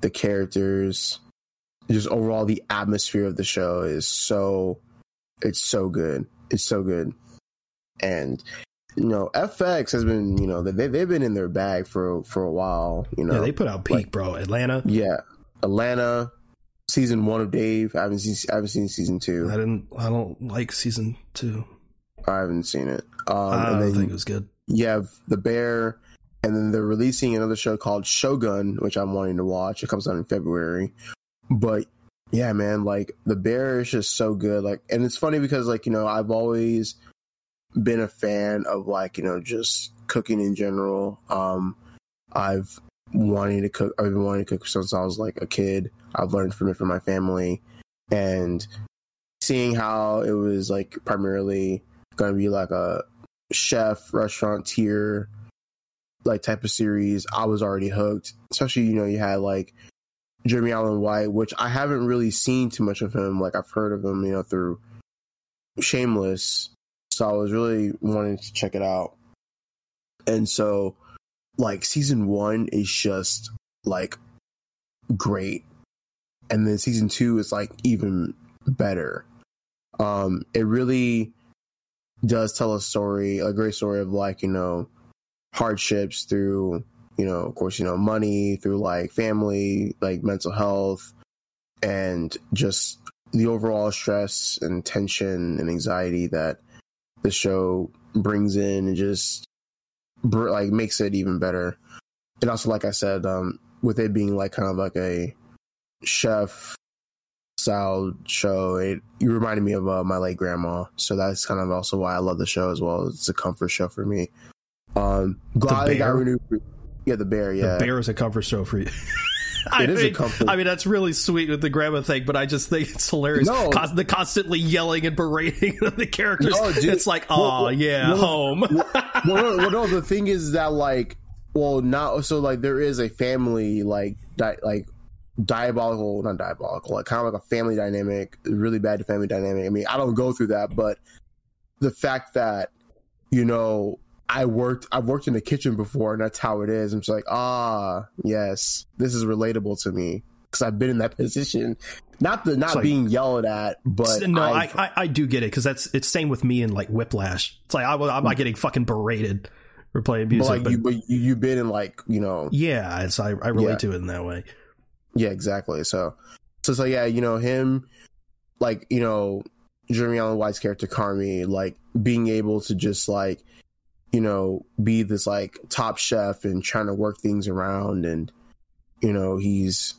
the characters, just overall the atmosphere of the show is so it's so good. It's so good. And you know, FX has been, you know, they they've been in their bag for for a while. You know, yeah, they put out peak, like- bro. Atlanta. yeah, Atlanta, season one of Dave. I haven't seen I haven't seen season two. I didn't. I don't like season two. I haven't seen it. Um, I don't then think it was good. you have the Bear, and then they're releasing another show called Shogun, which I'm wanting to watch. It comes out in February, but yeah, man, like the Bear is just so good. Like, and it's funny because like you know I've always been a fan of like you know just cooking in general. Um, I've wanting to cook. I've been wanting to cook since I was like a kid. I've learned from it from my family, and seeing how it was like primarily going to be like a chef restaurateur like type of series i was already hooked especially you know you had like jeremy allen white which i haven't really seen too much of him like i've heard of him you know through Shameless, so I was really wanting to check it out. And so, like season one is just like great, and then season two is like even better. Um, it really does tell a story, a great story of like you know hardships through you know of course you know money through like family like mental health and just the overall stress and tension and anxiety that the show brings in and just like makes it even better. And also, like I said, um, with it being like kind of like a chef style show, it you reminded me of uh, my late grandma. So that's kind of also why I love the show as well. It's a comfort show for me. Um, glad it got renewed. for- Yeah, the bear. Yeah, The bear is a comfort show for you. <laughs> I It is a mean, comfort- I mean, that's really sweet with the grandma thing, but I just think it's hilarious. No. Cons- the constantly yelling and berating <laughs> of the characters. No, it's like, oh Well, well, yeah, well, home. well, no, the <laughs> thing is that like, well, now so like there is a family like di- like diabolical, not diabolical, like kind of like a family dynamic, really bad family dynamic. I mean, I don't go through that, but the fact that you know I worked, I've worked in the kitchen before, and that's how it is. I'm just like, ah, yes, this is relatable to me because I've been in that <laughs> position. Not the not like- being yelled at, but no, I, I I do get it because that's it's same with me in like Whiplash. It's like I, I'm not getting fucking berated for playing but music, like but, you, but you, you've been in like you know yeah, it's I, I relate Yeah. to it in that way. Yeah, exactly. So, so like, yeah, you know, him, like, you know, Jeremy Allen White's character, Carmy, like, being able to just, like, you know, be this, like, top chef and trying to work things around. And, you know, he's,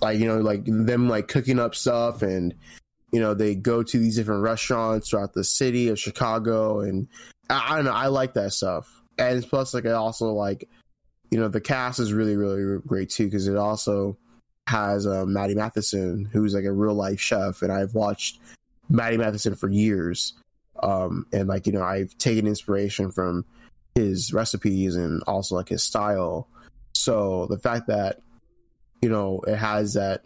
like, you know, like, them, like, cooking up stuff. And, you know, they go to these different restaurants throughout the city of Chicago. And I, I don't know, I like that stuff. And it's plus, like, I also, like, you know, the cast is really, really great, too, because it also, has uh, Matty Matheson, who's like a real life chef, and I've watched Matty Matheson for years. Um, and like you know, I've taken inspiration from his recipes and also like his style. So the fact that you know it has that,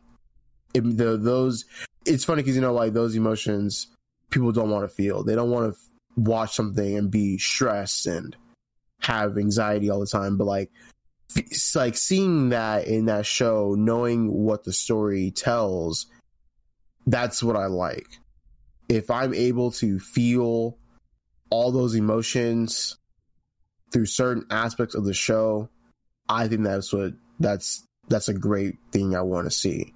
it, the those, it's funny because you know like those emotions people don't want to feel. They don't want to f- watch something and be stressed and have anxiety all the time. But like like seeing that in that show, knowing what the story tells, that's what I like. If I'm able to feel all those emotions through certain aspects of the show, I think that's what that's that's a great thing I want to see.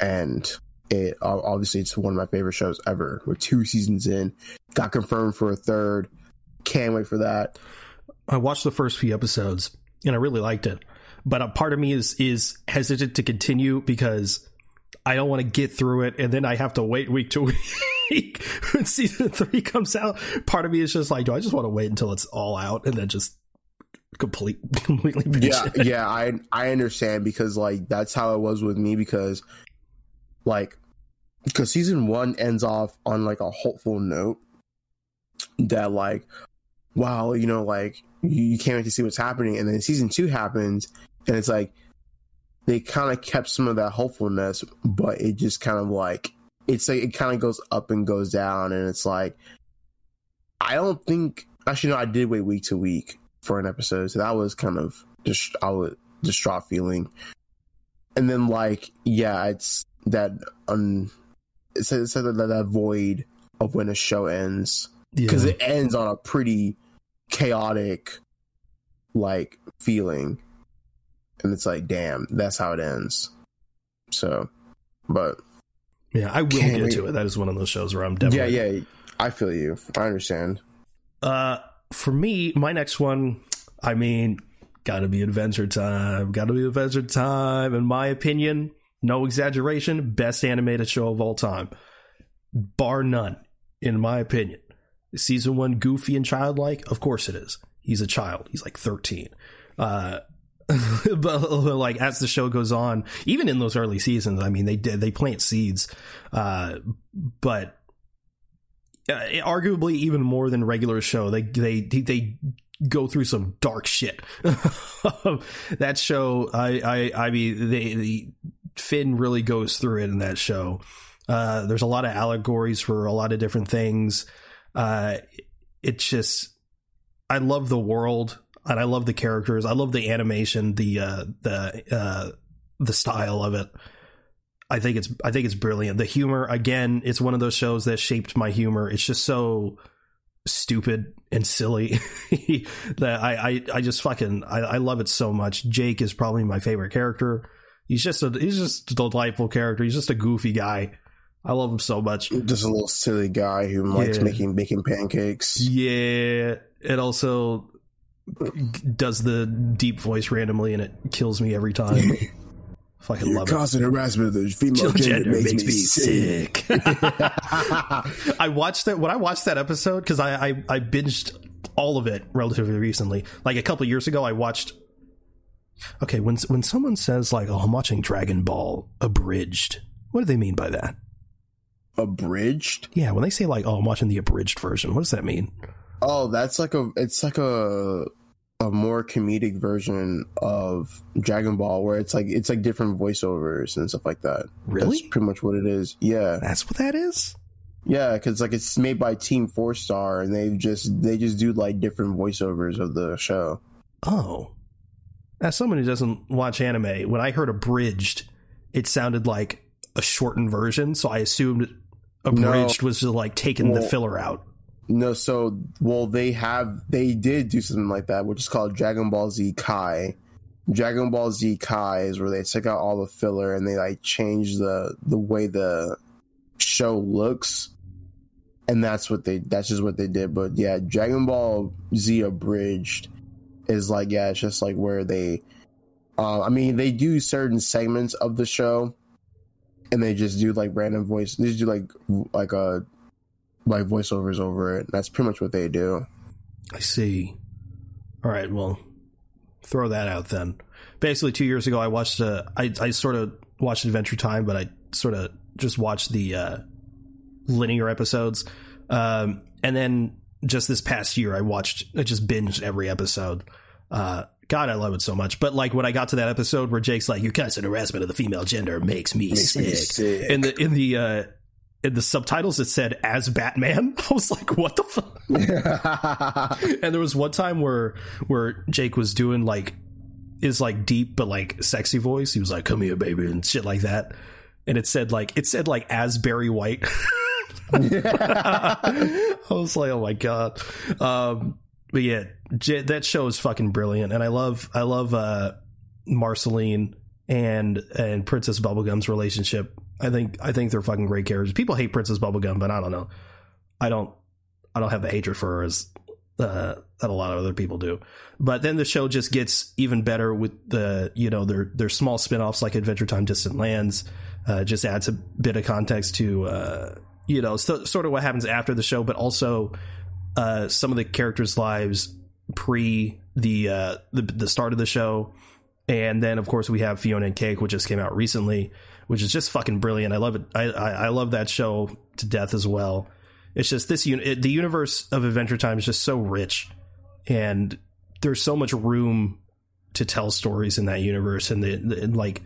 And it obviously it's one of my favorite shows ever. We're two seasons in, got confirmed for a third. Can't wait for that. I watched the first few episodes and I really liked it, but a part of me is is hesitant to continue because I don't want to get through it and then I have to wait week to week <laughs> <laughs> when season three comes out. Part of me is just like, do I just want to wait until it's all out and then just complete <laughs> completely yeah it? yeah i i understand because like that's how it was with me because like because season one ends off on like a hopeful note that like wow you know like you, you can't wait to see what's happening and then season two happens and it's like they kind of kept some of that hopefulness but it just kind of like it's like it kind of goes up and goes down and it's like i don't think actually no i did wait week to week for an episode so that was kind of just i was distraught feeling. And then like yeah it's that un it's, it's that, that void of when a show ends. Because Yeah. it ends on a pretty chaotic like feeling. And it's like damn that's how it ends. So but yeah, I will Can't get wait. to it. That is one of those shows where I'm yeah definitely yeah i feel you i understand Uh, for me, my next one, I mean, gotta be Adventure Time. Gotta be Adventure Time. In my opinion, no exaggeration, best animated show of all time, bar none. In my opinion, season one, goofy and childlike. Of course it is. He's a child. He's like thirteen. Uh, <laughs> but like as the show goes on, even in those early seasons, I mean, they did they plant seeds. Uh, but uh, arguably even more than regular show. They they they go through some dark shit. <laughs> that show, I I I mean, they, the Finn really goes through it in that show, Uh, there's a lot of allegories for a lot of different things. Uh, it's just, I love the world and I love the characters. I love the animation, the uh, the uh, the style of it. I think it's I think it's brilliant. The humor again, it's one of those shows that shaped my humor. It's just so stupid and silly <laughs> that I, I I just fucking I, I love it so much. Jake is probably my favorite character. He's just a he's just a delightful character. He's just a goofy guy. I love him so much. Just a little silly guy who likes Yeah. making making pancakes. Yeah, it also does the deep voice randomly, and it kills me every time. <laughs> Fucking Your love it. constant harassment of the female gender, makes, me sick. <laughs> <laughs> I watched that when I watched that episode because I, I I binged all of it relatively recently. Like a couple years ago, I watched. Okay, when when someone says like, "Oh, I'm watching Dragon Ball abridged," what do they mean by that? Abridged? Yeah, when they say like, "Oh, I'm watching the abridged version," what does that mean? Oh, that's like a it's like a a more comedic version of Dragon Ball where it's like it's like different voiceovers and stuff like that. Really? That's pretty much what it is. Yeah. That's what that is. Yeah, cuz like it's made by Team 4 Star and they just they just do like different voiceovers of the show. Oh, as someone who doesn't watch anime, when I heard abridged, it sounded like a shortened version. So I assumed abridged was just like taking the filler out. No, so well they have they did do something like that, which is called Dragon Ball Z Kai. Dragon Ball Z Kai is where they took out all the filler and they like changed the the way the show looks. And that's what they that's just what they did. But yeah, Dragon Ball Z abridged is like yeah, it's just like where they uh, I mean they do certain segments of the show and they just do like random voice they just do like like a like voiceovers over it. That's pretty much what they do. I see. All right, well, throw that out then. Basically, two years ago, I watched. Uh, I I sort of watched Adventure Time, but I sort of just watched the uh, linear episodes, um, and then just this past year, I watched. I just binged every episode. Uh, God, I love it so much. But like when I got to that episode where Jake's like, "Your constant harassment of the female gender makes me Makes sick," me sick. in the in the uh, in the subtitles, it said as Batman. <laughs> I was like, "What the fuck." <laughs> and there was one time where where Jake was doing like is like deep but like sexy voice. He was like, "Come here, baby," and shit like that. And it said like it said like as Barry White. <laughs> I was like, "Oh my god!" Um, but yeah, J- that show is fucking brilliant, and I love I love uh, Marceline and and Princess Bubblegum's relationship. I think I think they're fucking great characters. People hate Princess Bubblegum, but I don't know. I don't I don't have the hatred for her as uh, that a lot of other people do. But then the show just gets even better with the you know their their small spin-offs like Adventure Time Distant Lands. Uh, just adds a bit of context to uh, you know so, sort of what happens after the show, but also uh, some of the characters' lives pre the uh, the the start of the show. And then of course we have Fiona and Cake, which just came out recently, which is just fucking brilliant. I love it. I I, I love that show to death as well. It's just this it, the universe of Adventure Time is just so rich, and there's so much room to tell stories in that universe, and, the, the, and like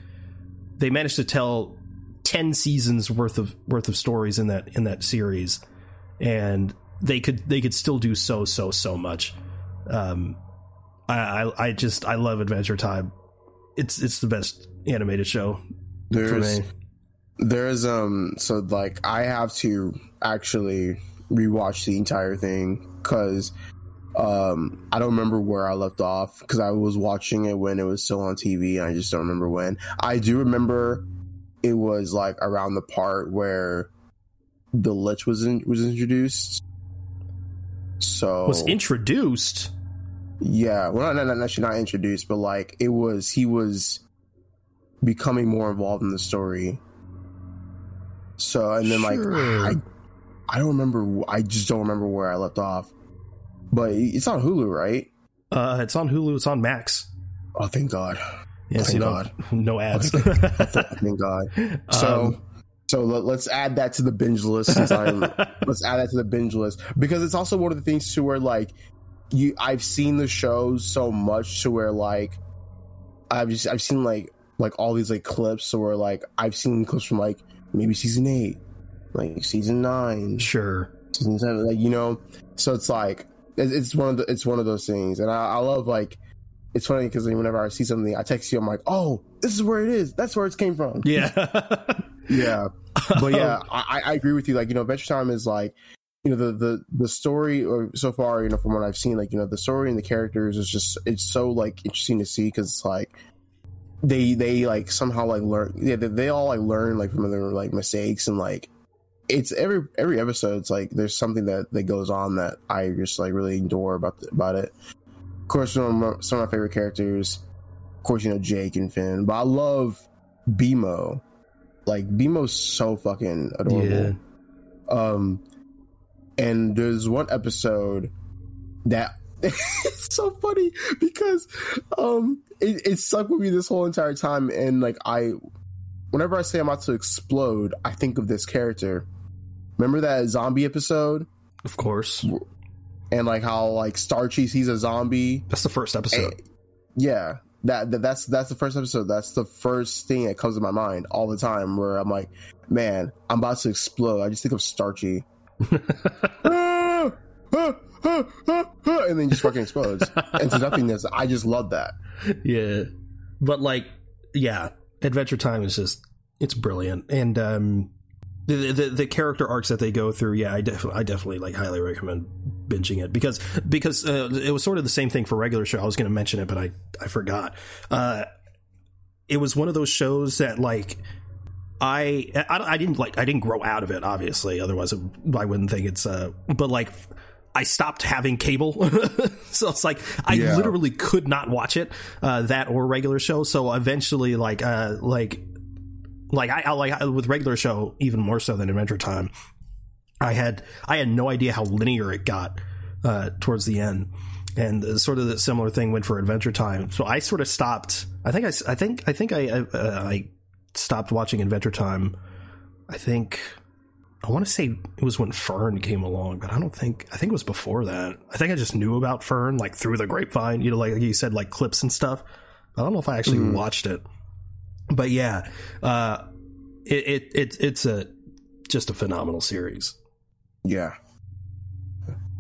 they managed to tell ten seasons worth of worth of stories in that in that series, and they could they could still do so so so much. Um, I I, I just I love Adventure Time. It's it's the best animated show There's there's um so like I have to actually rewatch the entire thing because um I don't remember where I left off because I was watching it when it was still on TV and I just don't remember when. I do remember it was like around the part where the lich was in, was introduced. So Was introduced. yeah, well, not, not, not actually not introduced, but like it was he was becoming more involved in the story. So and then Sure. like I, I don't remember. I just don't remember where I left off. But it's on Hulu, right? Uh, it's on Hulu. It's on Max. Oh, thank God! Yes, Thank you know, God. no ads. Thank God. <laughs> So, Um, so let, let's add that to the binge list. Since I'm, <laughs> let's add that to the binge list because it's also one of the things to where like you, I've seen the shows so much to where like I've just I've seen like like all these like clips where like I've seen clips from like maybe season eight, like season nine, Sure. season seven, like you know. So it's like it's, it's one of the, it's one of those things, and I, I love like it's funny because whenever I see something, I text you. I'm like, oh, this is where it is. That's where it came from. Yeah. <laughs> <laughs> Yeah, but yeah, oh. I, I agree with you. Like you know, Adventure Time is like you know the the the story or so far you know from what I've seen, like you know the story and the characters is just it's so like interesting to see because it's like they they like somehow like learn yeah they, they all like learn like from their like mistakes and like it's every every episode it's like there's something that that goes on that I just like really adore about the, about it. Of course, some of, my, some of my favorite characters, of course, you know Jake and Finn, but I love BMO. Like BMO's so fucking adorable. Yeah. Um, and there's one episode that <laughs> it's so funny because um it, it stuck with me this whole entire time and like I whenever I say I'm about to explode, I think of this character. Remember that zombie episode? Of course. And like how like Starchy sees a zombie. That's the first episode. And- yeah. That, that that's that's the first episode. That's the first thing that comes to my mind all the time where I'm like, man, I'm about to explode. I just think of Starchy. <laughs> Ah, ah, <laughs> and then just fucking explodes into nothingness. I just love that. yeah. But like, yeah, Adventure Time is just it's brilliant, and um, the, the the character arcs that they go through, yeah, I definitely I definitely like highly recommend binging it because because uh, it was sort of the same thing for regular show. I was going to mention it, but I I forgot. Uh, it was one of those shows that like. I, I I didn't like I didn't grow out of it obviously otherwise I wouldn't think it's uh but like I stopped having cable, <laughs> so it's like I Yeah. literally could not watch it, uh, that or regular show. So eventually, like, uh, like, like I, I like with regular show even more so than Adventure Time. I had I had no idea how linear it got uh, towards the end, and uh, sort of the similar thing went for Adventure Time. So I sort of stopped. I think I, I think I think I uh, I stopped watching Adventure Time. I think I want to say it was when Fern came along, but I don't think I think it was before that. I think I just knew about Fern like through the grapevine, you know, like you said, like clips and stuff. I don't know if I actually Mhm. watched it, but yeah, uh, it, it it it's a just a phenomenal series. Yeah,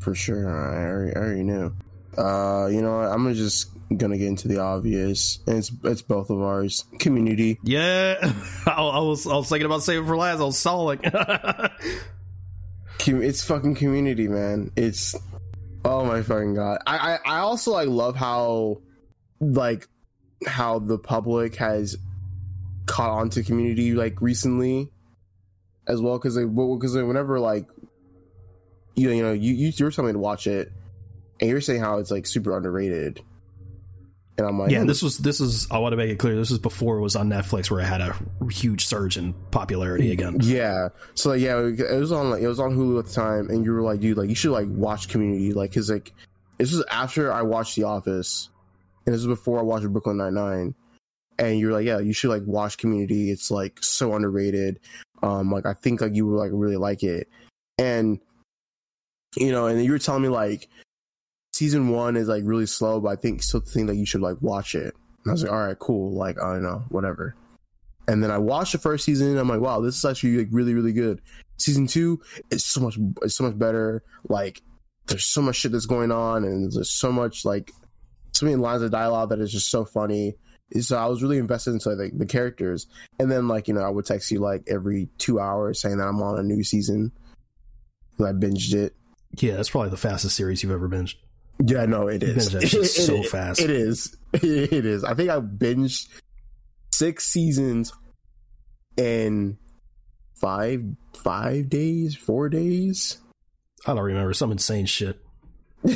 for sure. I already, I already knew. Uh, you know. I'm gonna just gonna get into the obvious, and it's it's both of ours. Community. Yeah, <laughs> I, I was I was thinking about saving for last. I was stalling. It's fucking community, man. It's oh my fucking god. I, I I also like love how like how the public has caught on to community like recently as well because they because whenever like you you know you you you're telling me to watch it and you're saying how it's like super underrated and I'm like yeah, "Hmm, this was this is. I want to make it clear. This was before it was on Netflix, where it had a huge surge in popularity again. Yeah. So yeah, it was on like it was on Hulu at the time, and you were like, dude, like you should like watch Community, like, cause like this was after I watched The Office, and this was before I watched Brooklyn Nine Nine, and you're like, yeah, you should like watch Community. It's like so underrated. Um, like I think like you would like really like it, and you know, and you were telling me like season one is like really slow, but I think still think that you should like watch it. And I was like, all right, cool, like I don't know, whatever. And then I watched the first season. I'm like, wow, this is actually like really, really good. Season two is so much, it's so much better. Like, there's so much shit that's going on, and there's so much like so many lines of dialogue that is just so funny. So I was really invested into like the characters, and then like you know I would text you like every two hours saying that I'm on a new season. I binged it. Yeah, that's probably the fastest series you've ever binged. Yeah, no, it is. shit <laughs> It- so it- fast. It is. <laughs> It is. I think I binged six seasons in five five days, four days. I don't remember some insane shit. <laughs>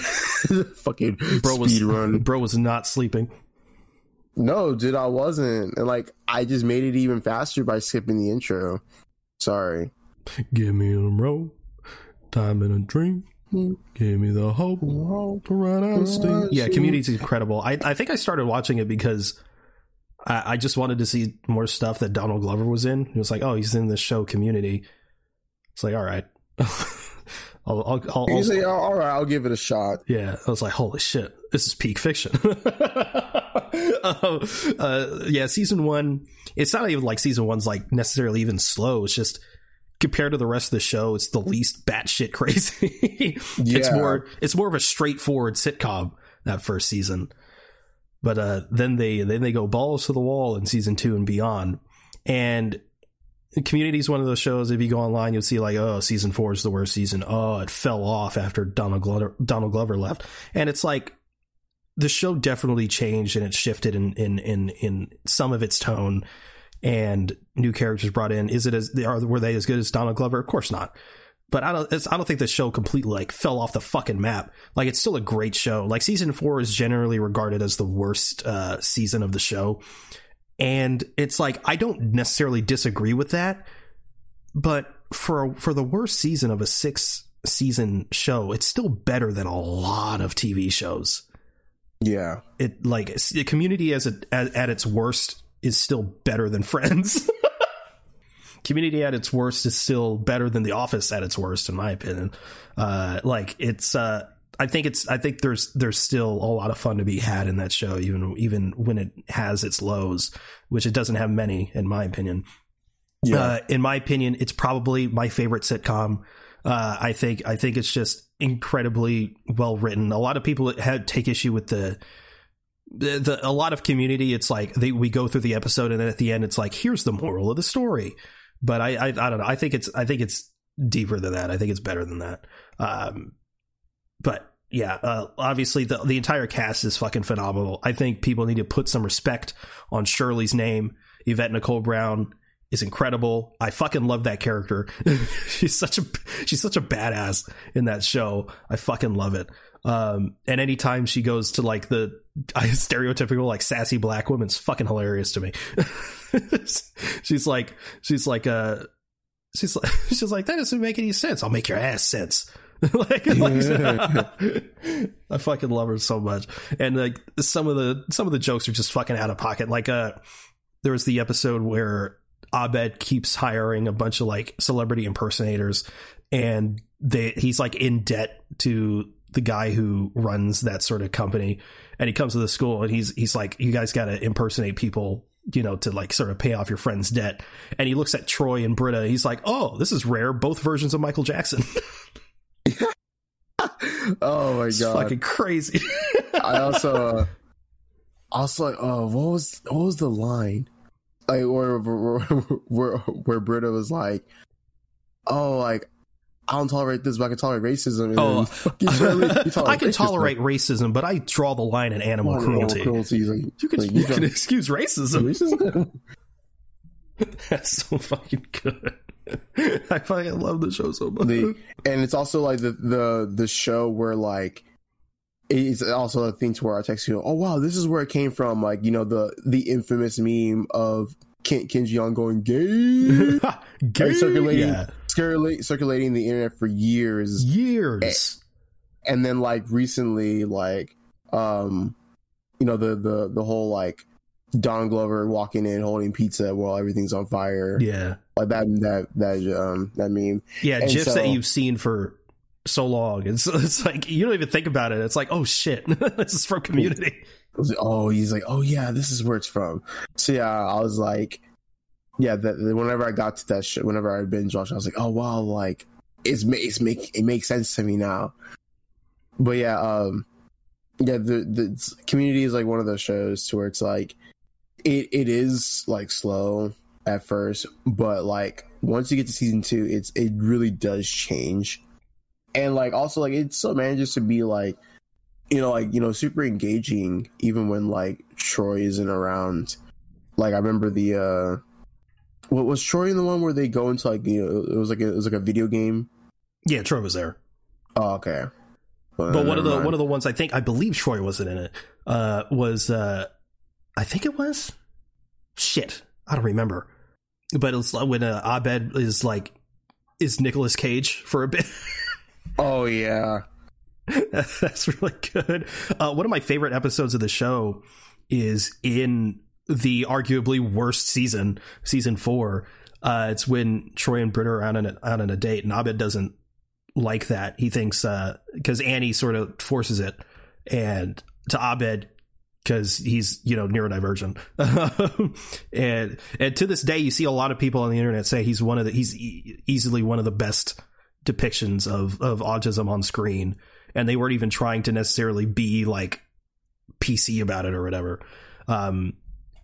Fucking Bro was run. bro was not sleeping. No, dude, I wasn't. And like, I just made it even faster by skipping the intro. Sorry. Give me a rope, time and a dream. Give me the hope to run out of steam. Yeah, Community's incredible. I I think I started watching it because I, I just wanted to see more stuff that Donald Glover was in. It was like, oh, he's in this show Community. It's like, all right. <laughs> I'll, I'll, I'll, you say, all, all right, I'll give it a shot. yeah, I was like, holy shit, this is peak fiction. <laughs> um, uh, yeah, season one, it's not even like season one's like necessarily even slow. It's just compared to the rest of the show, it's the least batshit crazy. <laughs> It's more it's more of a straightforward sitcom that first season. But uh, then they then they go balls to the wall in season two and beyond. And Community is one of those shows. If you go online, you'll see like, oh, season four is the worst season. Oh, it fell off after Donald Glover, Donald Glover left, and it's like the show definitely changed and it shifted in in in in some of its tone, and new characters brought in. Is it as they are were they as good as Donald Glover? Of course not. But I don't. It's, I don't think the show completely like fell off the fucking map. Like it's still a great show. Like season four is generally regarded as the worst uh, season of the show, and it's like I don't necessarily disagree with that. But for for the worst season of a six season show, it's still better than a lot of TV shows. Yeah. It like the community as a, at, at its worst is still better than Friends. <laughs> community at its worst is still better than The Office at its worst, in my opinion. Uh, like it's, uh, I think it's, I think there's there's still a lot of fun to be had in that show, even even when it has its lows, which it doesn't have many, in my opinion. Yeah. Uh, in my opinion, it's probably my favorite sitcom. Uh, I think I think it's just incredibly well written. A lot of people had take issue with the, the the a lot of community. It's like they we go through the episode and then at the end it's like here's the moral of the story. But I I, I don't know. I think it's I think it's deeper than that. I think it's better than that. Um, but yeah, uh, obviously the the entire cast is fucking phenomenal. I think people need to put some respect on Shirley's name. Yvette Nicole Brown is incredible. I fucking love that character. <laughs> she's such a she's such a badass in that show. I fucking love it. Um, and anytime she goes to like the <laughs> stereotypical like sassy black woman, it's fucking hilarious to me. <laughs> she's like she's like uh she's like <laughs> she's like that doesn't make any sense. I'll make your ass sense. like, like I fucking love her so much. And like some of the some of the jokes are just fucking out of pocket. Like uh there was the episode where Abed keeps hiring a bunch of like celebrity impersonators and they he's like in debt to the guy who runs that sort of company and he comes to the school and he's he's like you guys got to impersonate people you know to like sort of pay off your friend's debt. And he looks at Troy and Britta he's like oh this is rare. Both versions of Michael Jackson. <laughs> <laughs> Oh my it's god. fucking crazy. <laughs> I also uh, also like oh what was what was the line? Like where where where, where Britta was like oh like I don't tolerate this but I can tolerate racism and Oh, then fucking <laughs> Shirley, you I can racism. tolerate racism but I draw the line at animal Animal cruelty cruelty like, you can, like, you don't- can excuse racism racism <laughs> That's so fucking good. <laughs> I fucking love the show so much. the and it's also like the the the show where like it's also a thing to where I text you, oh wow, this is where it came from. Like you know the the infamous meme of Ken, Kenji Young going gay, Gay. circulating- Yeah. Circulating circulating the internet for years, years. and then like recently, like um, you know the the the whole like Don Glover walking in holding pizza while everything's on fire, Yeah, like that that that um that meme. yeah. And Gifs so- that you've seen for so long. It's it's like you don't even think about it. It's like oh shit, <laughs> this is from Community. I was like, oh, he's like, oh yeah, this is where it's from. So yeah, I was like, yeah. That whenever I got to that shit, whenever I binge watched, I was like, oh wow, like it's it's make it makes sense to me now. But yeah, um, yeah, the the community is like one of those shows to where it's like, it it is like slow at first, but like once you get to season two, it's it really does change, and like also like it still manages to be like you know, like you know, super engaging even when like Troy isn't around. Like I remember the uh what was Troy in the one where they go into like you know it was like a, it was like a video game. Yeah, Troy was there, Oh, okay. but one of the one of the ones I think I believe Troy wasn't in it. Uh, was uh, I think it was shit. I don't remember, but it's like when uh, Abed is like is Nicolas Cage for a bit. <laughs> oh yeah, <laughs> That's really good. Uh, one of my favorite episodes of the show is in the arguably worst season, season four. Uh, it's when Troy and Britta are out on a, a date, and Abed doesn't like that. He thinks because Annie sort of forces it, and to Abed, because he's you know neurodivergent <laughs> and and to this day you see a lot of people on the internet say he's one of the he's e- easily one of the best depictions of of autism on screen and they weren't even trying to necessarily be like pc about it or whatever um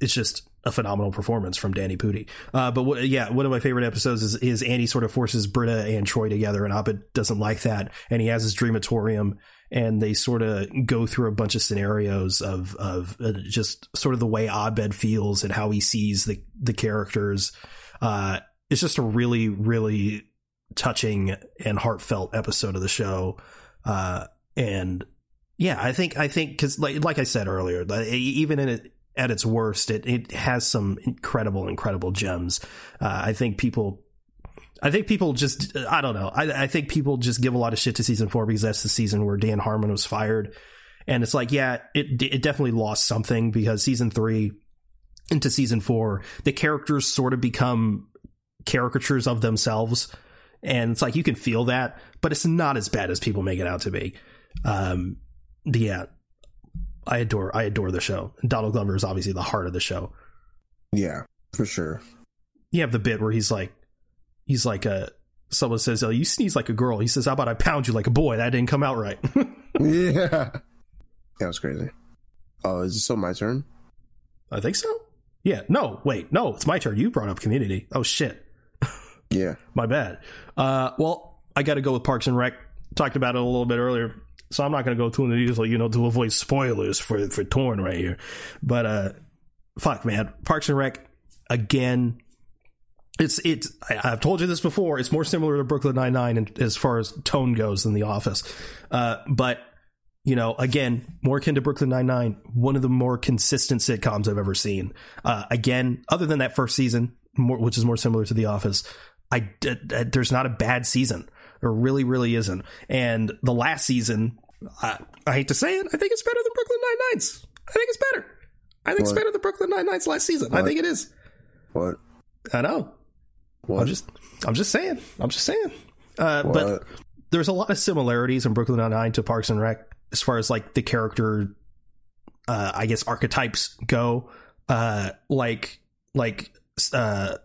it's just a phenomenal performance from Danny Pudi. Uh, but w- yeah, one of my favorite episodes is, is Andy sort of forces Britta and Troy together, and Abed doesn't like that, and he has his dreamatorium, and they sort of go through a bunch of scenarios of of uh, just sort of the way Abed feels and how he sees the the characters. Uh, it's just a really really touching and heartfelt episode of the show, uh, and yeah, I think I think because like like I said earlier, even in it at its worst, it it has some incredible, incredible gems. Uh, I think people. I think people just, I don't know. I, I think people just give a lot of shit to season four because that's the season where Dan Harmon was fired. And it's like, yeah, it, it definitely lost something because season three into season four, the characters sort of become caricatures of themselves. And it's like, you can feel that, but it's not as bad as people make it out to be. Um, yeah, I adore I adore the show. Donald Glover is obviously the heart of the show. Yeah, for sure. You have the bit where he's like, he's like a someone says, "Oh, you sneeze like a girl." He says, "How about I pound you like a boy?" That didn't come out right. <laughs> yeah, that was crazy. Oh, is it still my turn? I think so. Yeah. No, wait, no, it's my turn. You brought up Community. Oh shit. yeah, <laughs> my bad. Uh, well, I got to go with Parks and Rec. Talked about it a little bit earlier so I'm not going to go too into detail, you know, to avoid spoilers for for Tauren right here. But uh, fuck, man, Parks and Rec again. It's it's. I've told you this before. It's more similar to Brooklyn Nine Nine as far as tone goes than The Office. Uh, but you know, again, more akin to Brooklyn Nine Nine. One of the more consistent sitcoms I've ever seen. Uh, again, other than that first season, more, which is more similar to The Office, I, I there's not a bad season. There really, really isn't. And the last season, I, I hate to say it, I think it's better than Brooklyn Nine Nines. I think it's better. I think what? it's better than Brooklyn Nine Nines last season. What? I think it is. What? I know. What? I'm just, I'm just saying. I'm just saying. Uh, but there's a lot of similarities in Brooklyn Nine Nine to Parks and Rec as far as like the character, uh, I guess archetypes go. Uh, like, like, uh,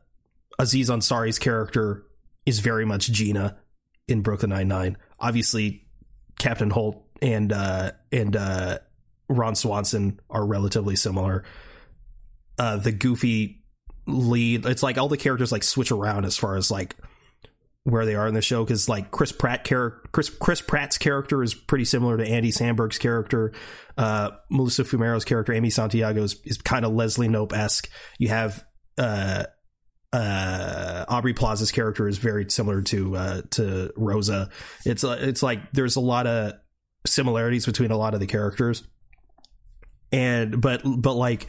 Aziz Ansari's character is very much Gina in Brooklyn Nine Nine. Obviously, Captain Holt and uh, and uh, Ron Swanson are relatively similar. Uh, the goofy lead, it's like all the characters like switch around as far as like where they are in the show because like Chris Pratt char- Chris Chris Pratt's character is pretty similar to Andy Samberg's character. Uh, Melissa Fumero's character, Amy Santiago, is, is kind of Leslie Knope esque. You have uh, uh, Aubrey Plaza's character is very similar to uh, to Rosa. It's uh, it's like there's a lot of similarities between a lot of the characters, and but but like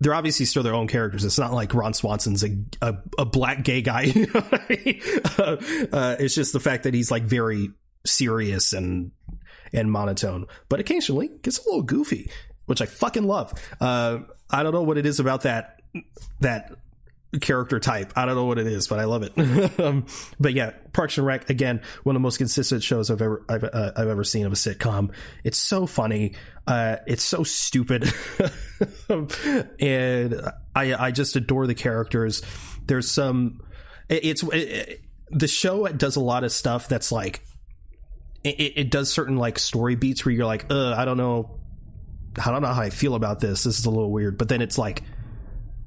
they're obviously still their own characters. It's not like Ron Swanson's a a, a black gay guy. <laughs> You know I mean? uh, uh, it's just the fact that he's like very serious and and monotone, but occasionally gets a little goofy, which I fucking love. I don't know what it is about that that character type. I don't know what it is, but I love it. <laughs> um, but yeah, Parks and Rec again, one of the most consistent shows I've ever I've, uh, I've ever seen of a sitcom. It's so funny. Uh, it's so stupid, <laughs> and I I just adore the characters. There's some. It, it's it, the show does a lot of stuff that's like. It, it does certain like story beats where you're like, I don't know, I don't know how I feel about this. This is a little weird, but then it's like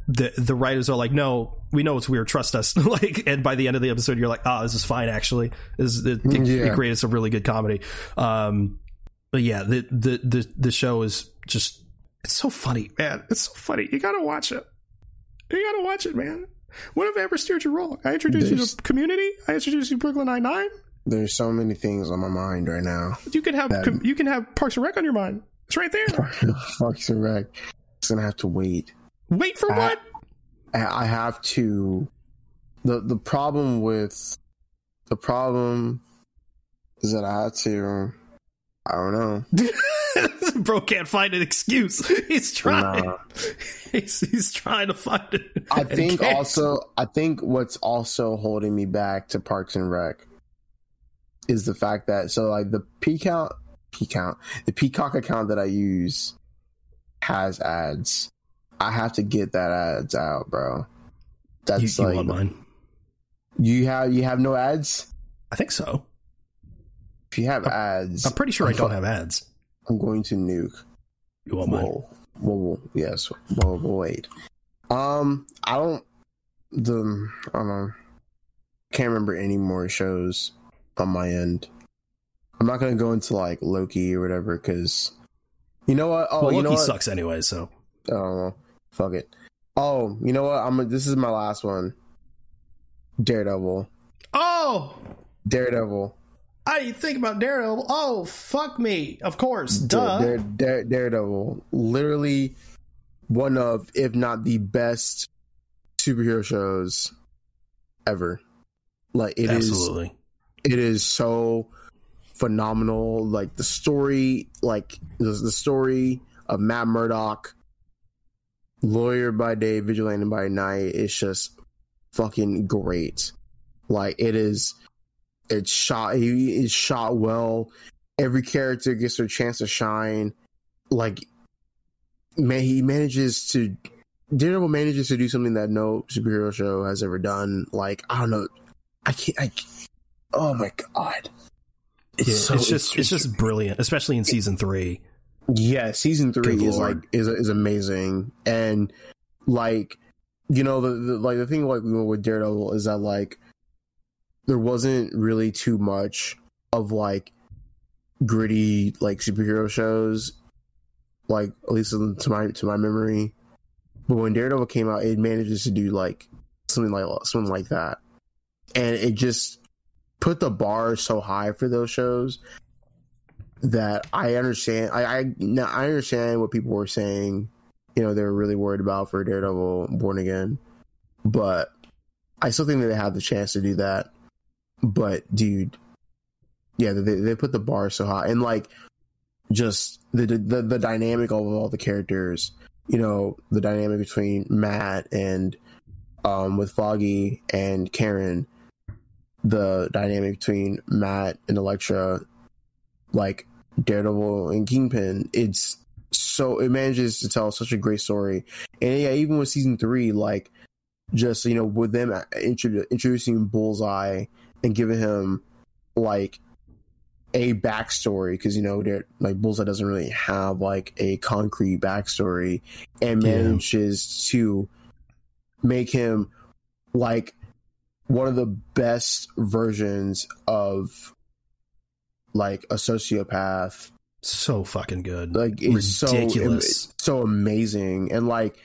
the the writers are like, no, we know it's weird. Trust us. <laughs> like, and by the end of the episode, you're like, oh, this is fine. Actually, this it, it, yeah. it created some really good comedy. Um, but yeah, the the the the show is just it's so funny, man. It's so funny. You gotta watch it. You gotta watch it, man. What have I ever steered you wrong? I introduced There's, you to Community. I introduced you to Brooklyn Nine Nine. There's so many things on my mind right now. You can have that, you can have Parks and Rec on your mind. It's right there. <laughs> Parks and Rec. It's gonna have to wait. Wait for I, what? I have to. the The problem with the problem is that I had to. I don't know. <laughs> Bro can't find an excuse. <laughs> He's trying. Nah. <laughs> He's, he's trying to find it. I think also. I think what's also holding me back to Parks and Rec is the fact that so like the P count, P count, the Peacock account that I use has ads. I have to get that ads out, bro. That's you like want mine? you have you have no ads. I think so. If you have ads, I'm pretty sure I I'm don't fu- have ads. I'm going to nuke. You want mine? Whoa, whoa, whoa, yes. Whoa, whoa, wait. Um, I don't. The I don't know. Can't remember any more shows on my end. I'm not gonna go into like Loki or whatever because you know what? Oh, well, you Loki know what? sucks anyway, so I don't know. Fuck it. Oh, you know what? I'm. This is my last one. Daredevil. Oh, Daredevil. I didn't think about Daredevil. Oh, fuck me. Of course, Da- Dare, Dare, Daredevil, literally one of, if not the best superhero shows ever. Like it is, Absolutely. it is so phenomenal. Like the story, like the, the story of Matt Murdock, lawyer by day, vigilante by night. It's just fucking great. Like it is, it's shot. He is shot well. Every character gets their chance to shine. Like man, he manages to. Daredevil manages to do something that no superhero show has ever done. Like I don't know, I can't. I, oh my god, Yeah, it's just it's just brilliant, especially in season three. Yeah. Season three Good is lord. like is is amazing, and like you know the, the like the thing like we went with Daredevil is that like there wasn't really too much of like gritty like superhero shows, like at least to my to my memory. But when Daredevil came out, it manages to do like something like something like that, and it just put the bar so high for those shows that I understand. I I I understand what people were saying. You know, they were really worried about for Daredevil Born Again, but I still think that they have the chance to do that. But dude, yeah, they they put the bar so high, and like just the the the dynamic of all the characters. You know, the dynamic between Matt and um with Foggy and Karen, the dynamic between Matt and Elektra, like Daredevil and Kingpin. It's so it manages to tell such a great story, and yeah, even with season three, like just you know with them introducing Bullseye and giving him like a backstory because you know like Bullseye doesn't really have like a concrete backstory and Yeah. manages to make him like one of the best versions of like a sociopath So fucking good. like it's Ridiculous. so so amazing and like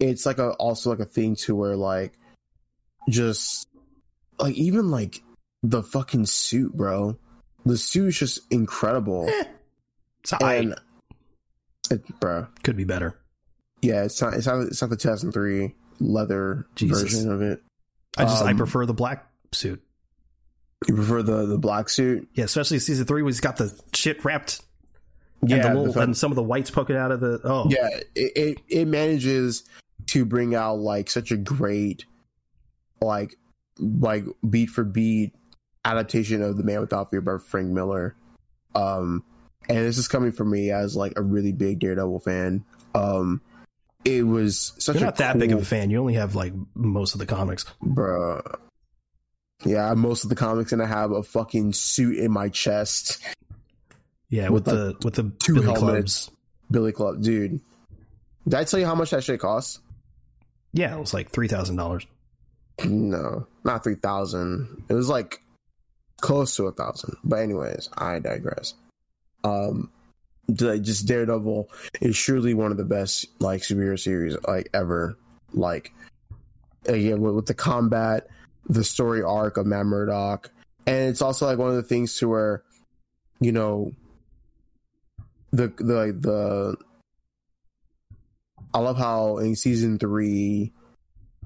it's like a also like a thing to where like just like even like the fucking suit bro the suit is just incredible So I and it, bro could be better. yeah it's not it's not it's not the 2003 leather Jesus. version of it I just I Um, prefer the black suit. You prefer the the black suit Yeah, especially season three, where he's got the shit wrapped yeah and the the little fuck- and some of the whites poking out of the. Oh, yeah it, it it manages to bring out like such a great like like beat for beat adaptation of the man without fear by frank miller um and this is coming from me as like a really big daredevil fan um it was such You're a not that big of a fan. You only have like most of the comics. bruh yeah most of the comics and i have a fucking suit in my chest Yeah, with, With, the with the two Billy helmets. clubs. billy club dude did i tell you how much that shit costs Yeah, it was like three thousand dollars. No, not three thousand. It was like close to a thousand. But anyways, I digress. Um, just Daredevil is surely one of the best like superhero series like ever. Like, again with, with the combat, the story arc of Matt Murdock, and it's also like one of the things to where, you know, the the like the. I love how in season three,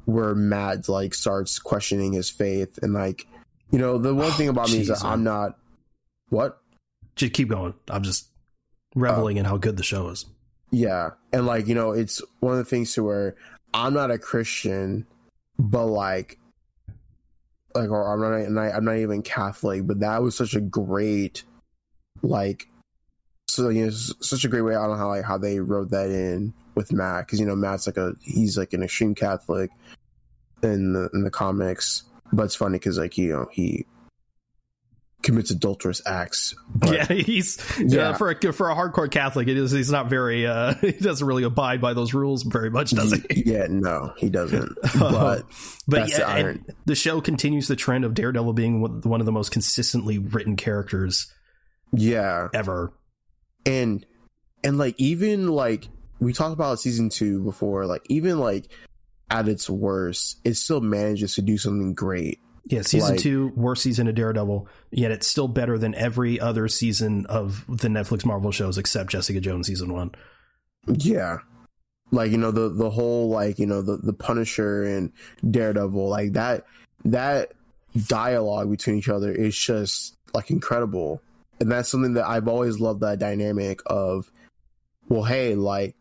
where Matt like starts questioning his faith and like you know the one Oh, <sighs> thing about me is that I'm not what Just keep going. I'm just reveling uh, in how good the show is. yeah and like you know it's one of the things to where I'm not a Christian but like like or I'm not I'm not, even Catholic but that was such a great like so you know, such a great way. I don't know how like how they wrote that in with Matt because you know Matt's like a he's like an extreme Catholic in the in the comics, but it's funny because like you know he commits adulterous acts. But, yeah, <laughs> he's yeah. for a for a hardcore Catholic, it is he's not very uh <laughs> he doesn't really abide by those rules very much, does he? Yeah, no, he doesn't. <laughs> But but yeah, the, the show continues the trend of Daredevil being one of the most consistently written characters. Yeah, ever. And and like even like we talked about season two before, like even like at its worst, it still manages to do something great. Yeah, season like, two, worst season of Daredevil, yet it's still better than every other season of the Netflix Marvel shows except Jessica Jones season one. Yeah. Like, you know, the the whole like, you know, the, the Punisher and Daredevil, like that that dialogue between each other is just like incredible. And that's something that I've always loved that dynamic of well, hey, like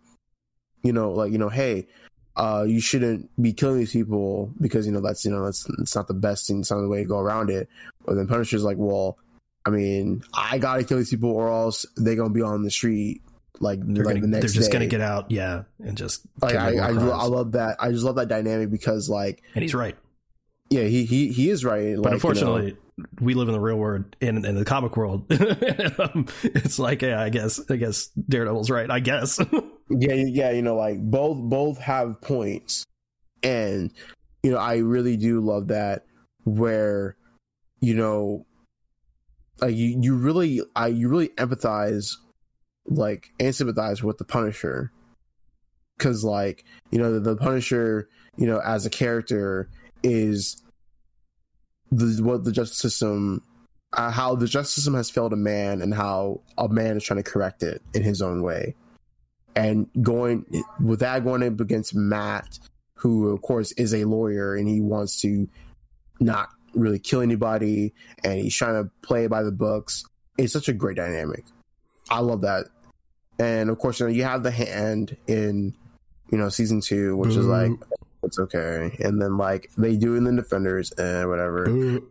you know, like, you know, hey, uh, you shouldn't be killing these people because you know that's you know that's it's not the best thing, it's not the way to go around it. But then Punisher's like, well, I mean, I gotta kill these people or else they're gonna be on the street like, they're like gonna, the next They're just day. gonna get out, yeah, and just like I, I, I, love that. I just love that dynamic because like, and he's right. Yeah, he he he is right. But like, unfortunately, you know, we live in the real world in in the comic world. <laughs> Um, it's like, yeah, I guess I guess Daredevil's right. I guess. <laughs> yeah, yeah, you know, like both both have points, and you know, I really do love that where you know, like you you really I you really empathize like and sympathize with the Punisher because like you know the, the Punisher you know as a character is the what the justice system uh, how the justice system has failed a man and how a man is trying to correct it in his own way. And going with that going up against Matt who of course is a lawyer and he wants to not really kill anybody and he's trying to play by the books it's such a great dynamic. I love that. And of course you know you have the hand in you know season two which is like it's okay. And then like they do in the defenders and whatever.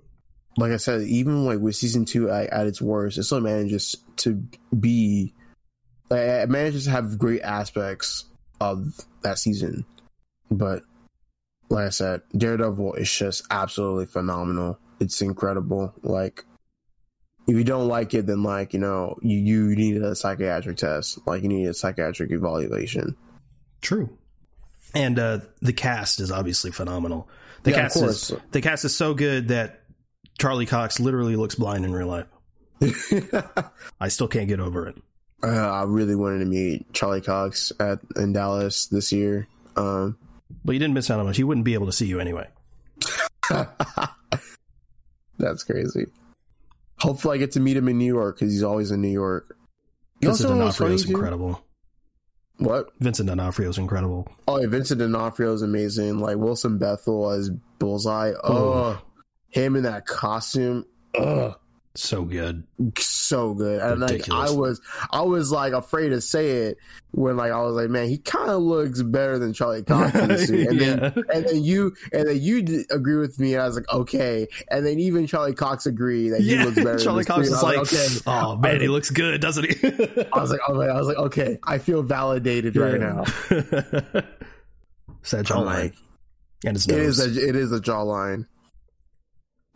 like I said, even like with season two at, at its worst, it still manages to be like it manages to have great aspects of that season. But like I said, Daredevil is just absolutely phenomenal. It's incredible. Like if you don't like it, then like you know you you need a psychiatric test. Like you need a psychiatric evaluation. True and uh, the cast is obviously phenomenal. The yeah, cast is the cast is so good that Charlie Cox literally looks blind in real life. <laughs> I still can't get over it. Uh, I really wanted to meet Charlie Cox at in Dallas this year. Um, but you didn't miss out on much. He wouldn't be able to see you anyway. <laughs> That's crazy. Hopefully, I get to meet him in New York because he's always in New York. Vincent D'Onofrio is incredible. What? Vincent D'Onofrio is incredible. Oh, yeah, Vincent D'Onofrio is amazing. Like Wilson Bethel as Bullseye. Oh, him in that costume. Oh, so good, so good. And like I was, I was like afraid to say it when like I was like, man, he kind of looks better than Charlie <laughs> Cox in the suit. And yeah. then and then you and then you agree with me, and I was like, okay. And then even Charlie Cox agreed that he looks better. Charlie Cox is like, like, okay. oh man, he looks good, doesn't he? I was like, oh man, I was like, okay, I feel validated yeah. right now. <laughs> Sad jawline, like, and his nose. It is a it is a jawline.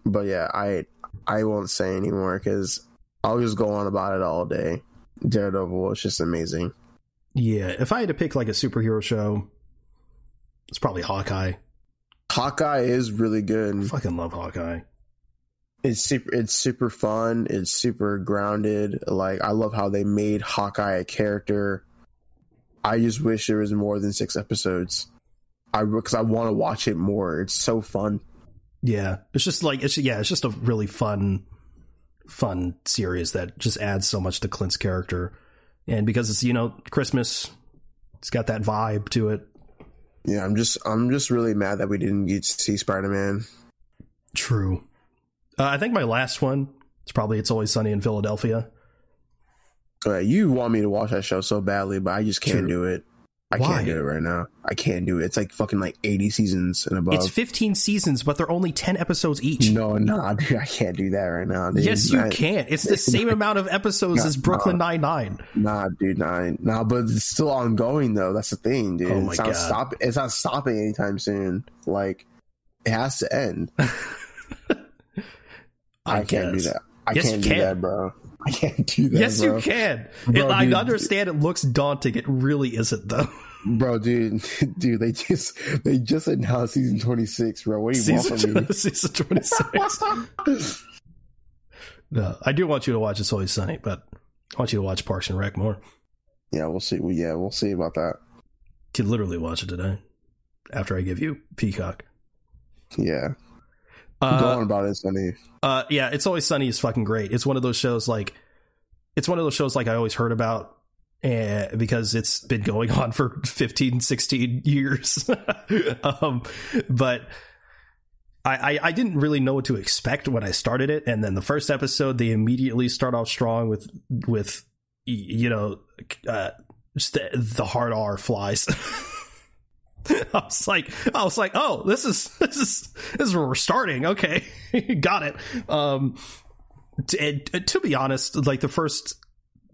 But yeah, I I won't say anymore because I'll just go on about it all day. Daredevil is just amazing. Yeah, if I had to pick like a superhero show, it's probably Hawkeye. Hawkeye is really good. I fucking love Hawkeye. It's super. It's super fun. It's super grounded. Like I love how they made Hawkeye a character. I just wish there was more than six episodes. I because I want to watch it more. It's so fun. Yeah, it's just like it's yeah, it's just a really fun, fun series that just adds so much to Clint's character, and because it's you know Christmas, it's got that vibe to it. Yeah, I'm just I'm just really mad that we didn't get to see Spider Man. True. Uh, I think my last one is probably It's Always Sunny in Philadelphia. Uh, you want me to watch that show so badly, but I just can't True. do it. I Why? can't do it right now. I can't do it. It's like fucking like 80 seasons and above. It's 15 seasons, but they're only 10 episodes each. no, nah, <laughs> dude, I can't do that right now. Dude. Yes, you I- can. It's the <laughs> same amount of episodes No, as Brooklyn Nine Nine. Nah, dude, nah, nah, but it's still ongoing though. That's the thing, dude. Oh it's not stop. It's not stopping anytime soon. Like, it has to end. <laughs> I, can't do that. I Yes, can't do can. that, bro. I can't do that. Yes, bro. you can. Bro, It- I dude. understand it looks daunting. It really isn't, though. bro, dude, <laughs> dude. They just they just announced season 26, bro. What do you want from me? <laughs> season 26. <laughs> no, I do want you to watch It's Always Sunny, but I want you to watch Parks and Rec more. yeah, we'll see. Well, yeah, we'll see about that. You can literally watch it today after I give you Peacock. Yeah, go Uh, on about it, Sunny. uh, yeah, It's Always Sunny is fucking great. It's one of those shows like, it's one of those shows like I always heard about and because it's been going on for <laughs> 15 16 years <laughs> um but I, I i didn't really know what to expect when i started it and then the first episode they immediately start off strong with with you know uh the hard r flies <laughs> <laughs> I was like, I was like, oh, this is <laughs> this is this is where we're starting. Okay, <laughs> got it. Um, t- and, to be honest, like the first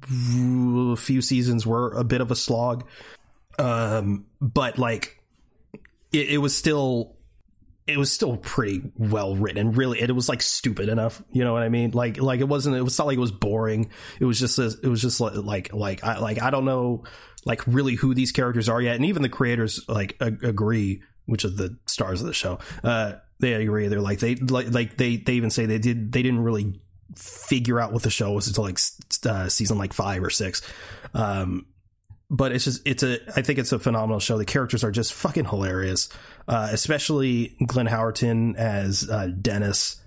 few seasons were a bit of a slog, um, but like it, it was still it was still pretty well written. Really, it was like stupid enough. You know what I mean? Like like it wasn't. It was not like it was boring. It was just a, it was just like like like I like I don't know like really who these characters are yet, and even the creators like a- agree, which are the stars of the show. Uh, they agree. They're like they like like they they even say they did they didn't really figure out what the show was until like uh, season like five or six. Um, but it's just it's a I think it's a phenomenal show. The characters are just fucking hilarious, uh, especially Glenn Howerton as uh, Dennis.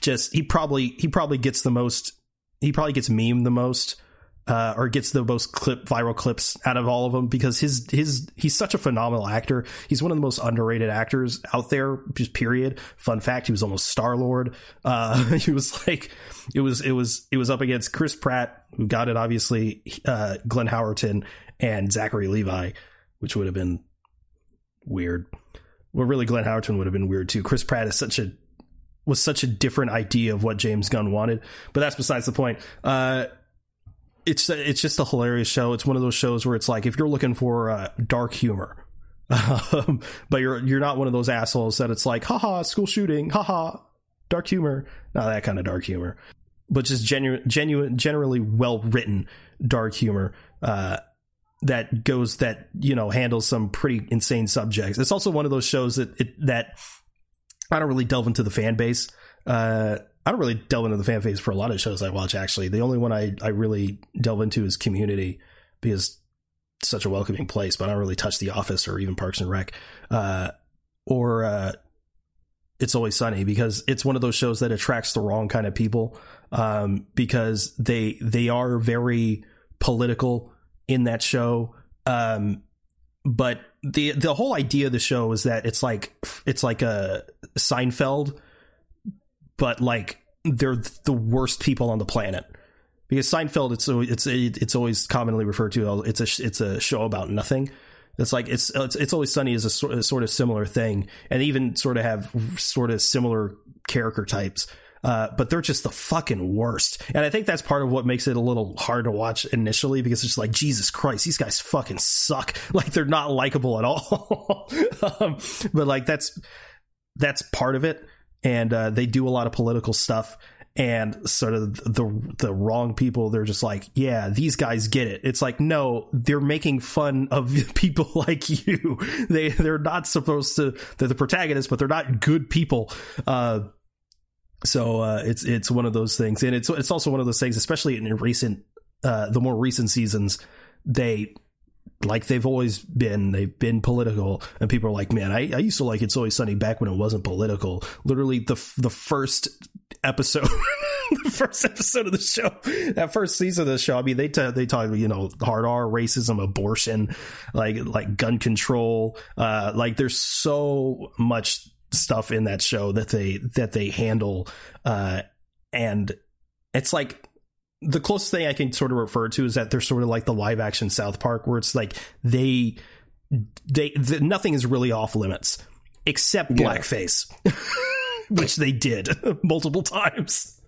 Just he probably he probably gets the most he probably gets meme the most. Uh, or gets the most clip viral clips out of all of them because his his he's such a phenomenal actor. He's one of the most underrated actors out there. Just period. Fun fact: he was almost Star Lord. Uh, <laughs> he was like it was it was it was up against Chris Pratt, who got it obviously, uh, Glenn Howerton and Zachary Levi, which would have been weird. Well, really, Glenn Howerton would have been weird too. Chris Pratt is such a was such a different idea of what James Gunn wanted, but that's besides the point. Uh, it's it's just a hilarious show. It's one of those shows where it's like if you're looking for uh, dark humor, <laughs> um, but you're you're not one of those assholes that it's like haha school shooting, haha dark humor, not that kind of dark humor, but just genuine genuine generally well written dark humor. Uh, that goes that you know handles some pretty insane subjects. It's also one of those shows that it, that I don't really delve into the fan base. Uh, I don't really delve into the fan base for a lot of shows I watch. Actually, the only one I I really delve into is Community because it's such a welcoming place. But I don't really touch The Office or even Parks and Rec, uh, or uh, It's Always Sunny because it's one of those shows that attracts the wrong kind of people um, because they they are very political in that show. Um, but the the whole idea of the show is that it's like it's like a Seinfeld, but like they're the worst people on the planet. Because Seinfeld, it's it's it's always commonly referred to. It's a it's a show about nothing. It's like it's it's, it's always sunny is a sort, a sort of similar thing, and even sort of have sort of similar character types. Uh, but they're just the fucking worst, and I think that's part of what makes it a little hard to watch initially because it's like Jesus Christ, these guys fucking suck. <laughs> Like they're not likable at all. <laughs> um, but like that's that's part of it, and uh, they do a lot of political stuff and sort of the the wrong people they're just like yeah these guys get it. It's like no they're making fun of <laughs> people like you. <laughs> They they're not supposed to they're the protagonists but they're not good people. Uh so uh it's it's one of those things and it's it's also one of those things especially in recent uh the more recent seasons they like they've always been they've been political. And people are like man I, I used to like it's always sunny back when it wasn't political. Literally the the first episode <laughs> the first episode of the show that first season of the show i mean they t- they talk you know hard r racism abortion like like gun control uh like there's so much stuff in that show that they that they handle uh and it's like the closest thing I can sort of refer to is that they're sort of like the live action South Park, where it's like they they the, nothing is really off limits except Yeah. blackface, <laughs> which they did <laughs> multiple times.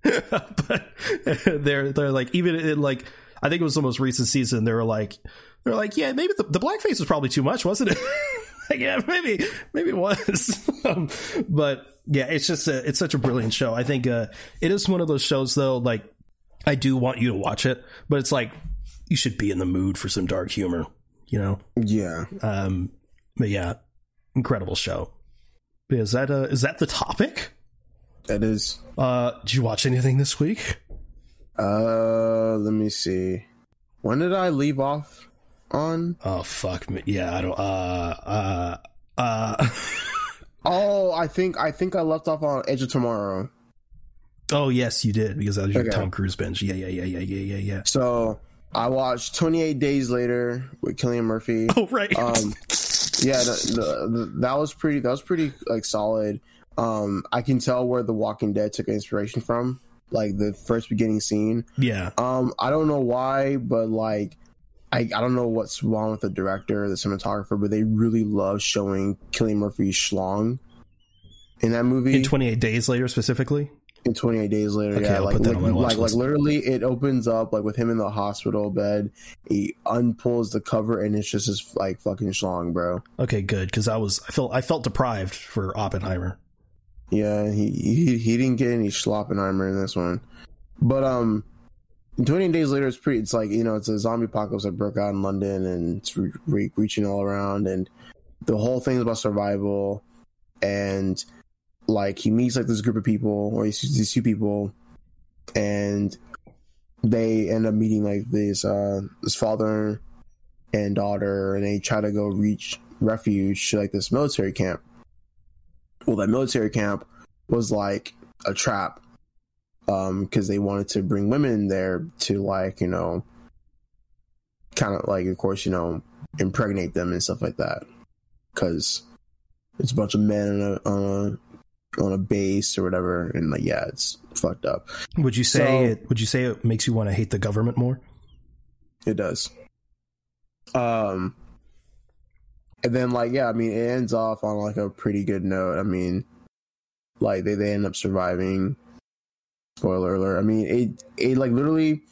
<laughs> but they're they're like even in like I think it was the most recent season. They were like they're like yeah maybe the, the blackface was probably too much, wasn't it? like, yeah, maybe maybe it was. um, but yeah, it's just a, it's such a brilliant show. I think uh, it is one of those shows though. Like I do want you to watch it, but it's like you should be in the mood for some dark humor, you know. Yeah. Um, but yeah, incredible show. Is that uh, is that the topic? That is. Uh, did you watch anything this week? Uh, let me see. When did I leave off on? Oh fuck me. Yeah, I don't. Uh, uh, uh. <laughs> Oh, I think I think I left off on Edge of Tomorrow. oh yes, you did because that was your Okay. Tom Cruise binge. Yeah, yeah, yeah, yeah, yeah, yeah, yeah. So I watched 28 Days Later with Cillian Murphy. <laughs> Oh right. Um, yeah, the, the, the, that was pretty. That was pretty like solid. Um, I can tell where The Walking Dead took inspiration from, like the first beginning scene. yeah. Um, I don't know why, but like, I, I don't know what's wrong with the director, the cinematographer, but they really love showing Cillian Murphy's schlong in that movie. In 28 days later, specifically. in 28 days later Okay, yeah I'll like like, like, like literally it opens up like with him in the hospital bed he unpulls the cover and it's just his like fucking schlong bro Okay, good because I was I felt I felt deprived for Oppenheimer. yeah he he, he didn't get any schloppenheimer in this one but um 28 days later it's pretty it's like you know it's a zombie apocalypse that broke out in london and it's re- re- reaching all around and the whole thing is about survival. And like he meets like this group of people or he sees these two people and they end up meeting like this uh this father and daughter and they try to go reach refuge to like this military camp. Well that military camp was like a trap um because they wanted to bring women there to like you know kind of like of course you know impregnate them and stuff like that because it's a bunch of men on a, on a on a base or whatever and like yeah it's fucked up Would you say So- it? Would you say it makes you want to hate the government more? It does. Um, and then like yeah, I mean it ends off on like a pretty good note. I mean, like they they end up surviving. Spoiler alert. I mean it it like literally.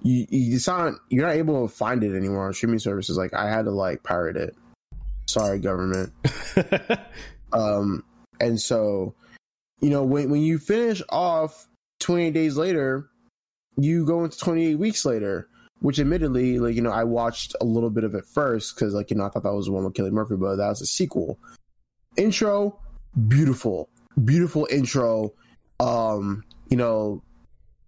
You, you it's not you're not able to find it anymore on streaming services. Like I had to like pirate it. Sorry, government. <laughs> Um, and so, you know, when when you finish off 28 days later, you go into 28 weeks later, which admittedly, like, you know, I watched a little bit of it first because, like, you know, I thought that was the one with Kelly Murphy, but that was a sequel. Intro, beautiful, beautiful intro. Um, you know,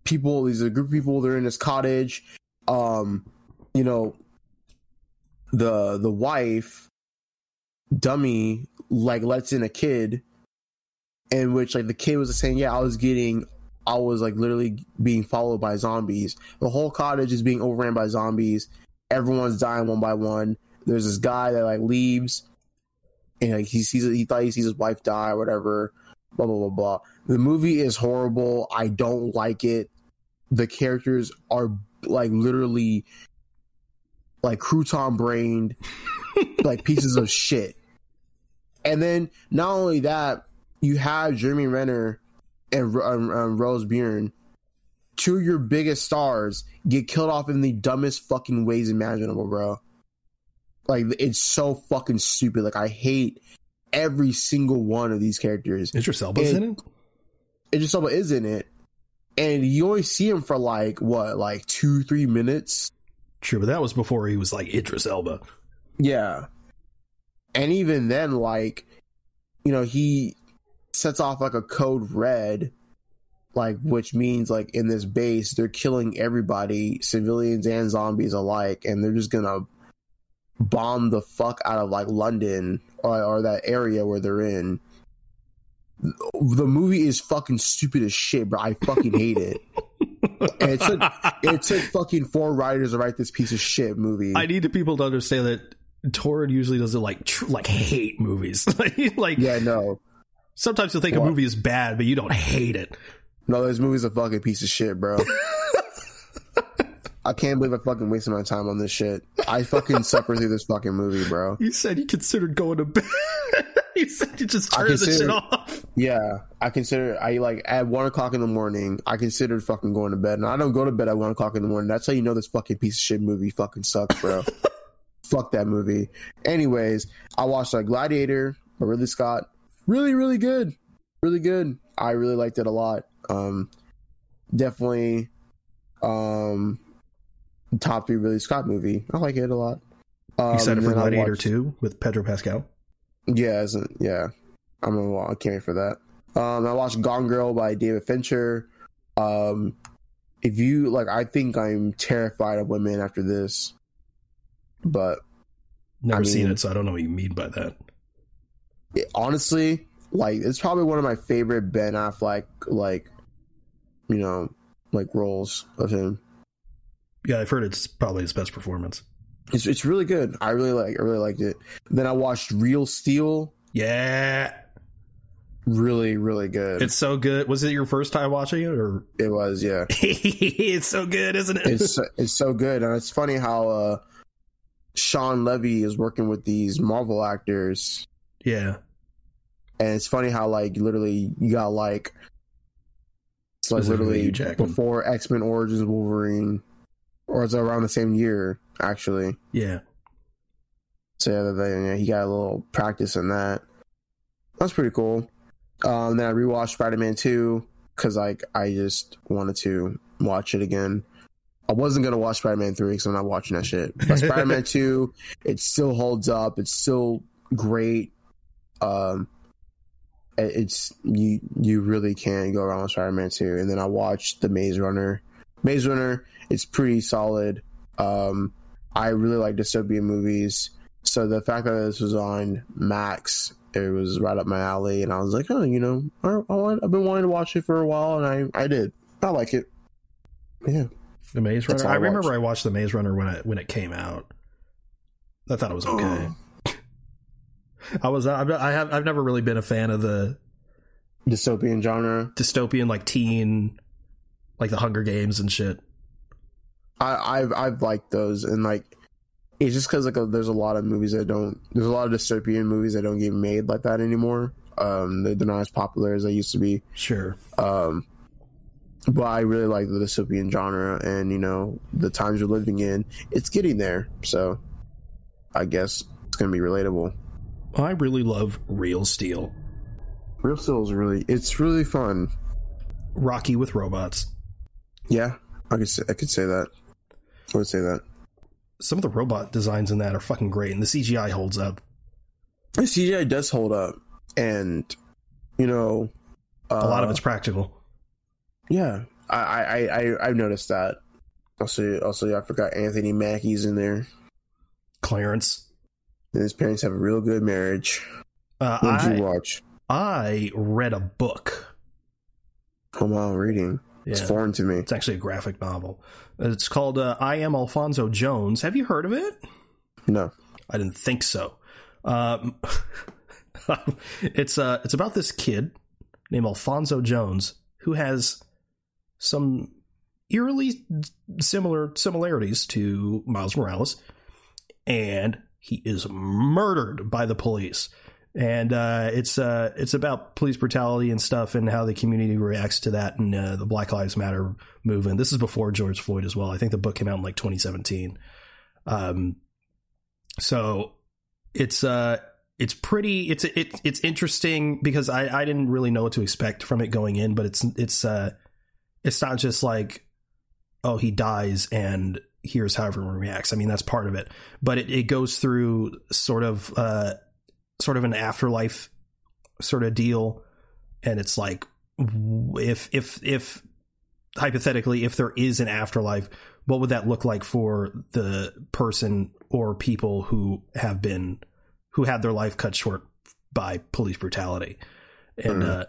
people, these are a group of people, they're in this cottage. Um, you know, the the wife dummy like lets in a kid in which like the kid was saying yeah i was getting i was like literally being followed by zombies. The whole cottage is being overran by zombies. Everyone's dying one by one. There's this guy that like leaves and like he sees he thought he sees his wife die or whatever blah blah blah blah the movie is horrible i don't like it the characters are like literally like crouton brained <laughs> like pieces of shit and then not only that, you have Jeremy Renner and um, um, Rose Byrne, two of your biggest stars, get killed off in the dumbest fucking ways imaginable, bro. Like it's so fucking stupid. Like I hate every single one of these characters. Idris Elba's And- in it. Idris Elba is in it, and you only see him for like what, like two, three minutes. True, but that was before he was like Idris Elba. Yeah. And even then, like, you know, he sets off like a code red, like, which means like in this base, they're killing everybody, civilians and zombies alike, and they're just gonna bomb the fuck out of like London or, or that area where they're in. The movie is fucking stupid as shit, bro. I fucking hate it. <laughs> And it took it took fucking four writers to write this piece of shit movie. I need the people to understand that Tauren usually doesn't like tr- like hate movies. <laughs> like, yeah, no. sometimes you'll think a movie is bad, but you don't hate it. No, this movie's a fucking piece of shit, bro. <laughs> I can't believe I fucking wasted my time on this shit. I fucking suffered through this fucking movie, bro. You said you considered going to bed. <laughs> you said you just turned the shit off. Yeah, I consider I like at one o'clock in the morning. I considered fucking going to bed, and I don't go to bed at one o'clock in the morning. That's how you know this fucking piece of shit movie fucking sucks, bro. <laughs> Fuck that movie. Anyways, I watched like Gladiator by Ridley Scott. Really, really good. Really good. I really liked it a lot. Um, definitely, um, top three Ridley Scott movie. I like it a lot. Um, it for Gladiator watched- 2 with Pedro Pascal. yeah, yeah. I'm a, I can't wait for that. Um, I watched Gone Girl by David Fincher. Um, if you like, I think I'm terrified of women after this, but Never I seen it, so I don't know what you mean by that. it- honestly, like it's probably one of my favorite Ben Affleck like, you know, like roles of him. Yeah, I've heard it's probably his best performance. It's it's really good. I really like. I really liked it. Then I watched Real Steel. Yeah, Really, really good. it's so good. Was it your first time watching it, or it was yeah. <laughs> it's so good, isn't it? it's it's so good, and it's funny how uh, Shawn Levy is working with these Marvel actors, yeah, and it's funny how like literally you got like it's like literally before X Men Origins Wolverine, or it's around the same year actually. yeah. So yeah, yeah, he got a little practice in that. That's pretty cool. Um, then I rewatched Spider Man Two because like I just wanted to watch it again. I wasn't gonna watch Spider Man Three because I'm not watching that shit. But <laughs> Spider Man Two, it still holds up. It's still great. Um, it's you you really can't go wrong with Spider Man Two. And then I watched the Maze Runner. Maze Runner, it's pretty solid. Um, I really like dystopian movies. So the fact that this was on Max, it was right up my alley, and I was like, oh, you know, I, I want, I've been wanting to watch it for a while, and I I did. I like it. Yeah, The Maze Runner. I I remember watched. I watched the Maze Runner when it when it came out. I thought it was okay. <laughs> I was I, I have I've never really been a fan of the dystopian genre. dystopian like teen, like the Hunger Games and shit. I, I've I've liked those, and like it's just because like uh, there's a lot of movies that don't. There's a lot of dystopian movies that don't get made like that anymore. Um, they're, they're not as popular as they used to be. Sure. Um, but I really like the dystopian genre, and you know the times we're living in, it's getting there. So I guess it's gonna be relatable. I really love Real Steel. Real Steel is really, it's really fun. Rocky with robots. Yeah, I could say, I could say that. I would say that. Some of the robot designs in that are fucking great, and the CGI holds up. The CGI does hold up, and you know, uh, A lot of it's practical. Yeah, I, I, I, I've noticed that. Also, also, I forgot Anthony Mackie's in there, Clarence. and his parents have a real good marriage. Uh, What did I, you watch? I read a book. Come on, reading. It's foreign to me. It's actually a graphic novel. It's called uh, I Am Alfonso Jones. Have you heard of it? No. I didn't think so. Um, <laughs> it's uh, it's about this kid named Alfonso Jones who has some eerily similar similarities to Miles Morales, and he is murdered by the police. And uh, it's uh, it's about police brutality and stuff, and how the community reacts to that, and uh, the Black Lives Matter movement. This is before George Floyd as well. I think the book came out in like 2017. Um, so it's uh it's pretty it's it, it's interesting because I I didn't really know what to expect from it going in, but it's it's uh it's not just like oh he dies and here's how everyone reacts. I mean that's part of it, but it, it goes through sort of uh sort of an afterlife sort of deal, and it's like if if if hypothetically if there is an afterlife what would that look like for the person or people who have been who had their life cut short by police brutality? And Mhm. uh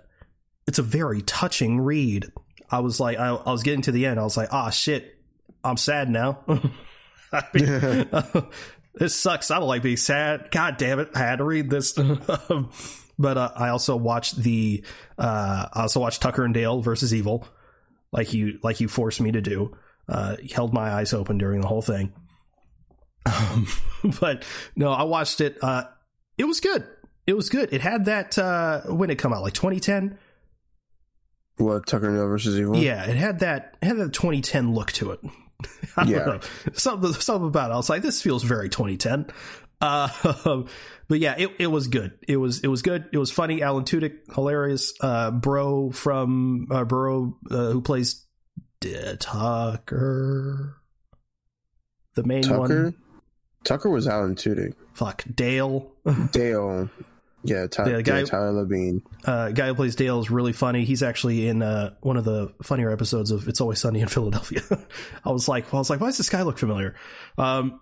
it's a very touching read. I was like I, I was getting to the end. I was like ah shit. I'm sad now. <laughs> I mean, <laughs> this sucks. I don't like being sad. God damn it, I had to read this. <laughs> but uh, I also watched the uh, I also watched Tucker and Dale versus Evil, like you like you forced me to do. Uh, held my eyes open during the whole thing. Um, <laughs> but no, I watched it. Uh, it was good. It was good. It had that uh, when it come out, like 2010. What Tucker and Dale versus Evil? Yeah, it had that it had that 2010 look to it. <laughs> I don't know. Something something about it. I was like, this feels very 2010. Uh, <laughs> but yeah, it, it was good. It was it was good. It was funny. Alan Tudyk, hilarious. Uh, bro from uh, Burrow, uh, who plays D- Tucker, the main Tucker. one. Tucker was Alan Tudyk. Fuck Dale. <laughs> Dale. Yeah, Ty- Yeah, the guy- yeah, Tyler Labine. uh, guy who plays Dale is really funny. He's actually in uh, one of the funnier episodes of It's Always Sunny in <laughs> Philadelphia. I was like, well, I was like, why does this guy look familiar? Um,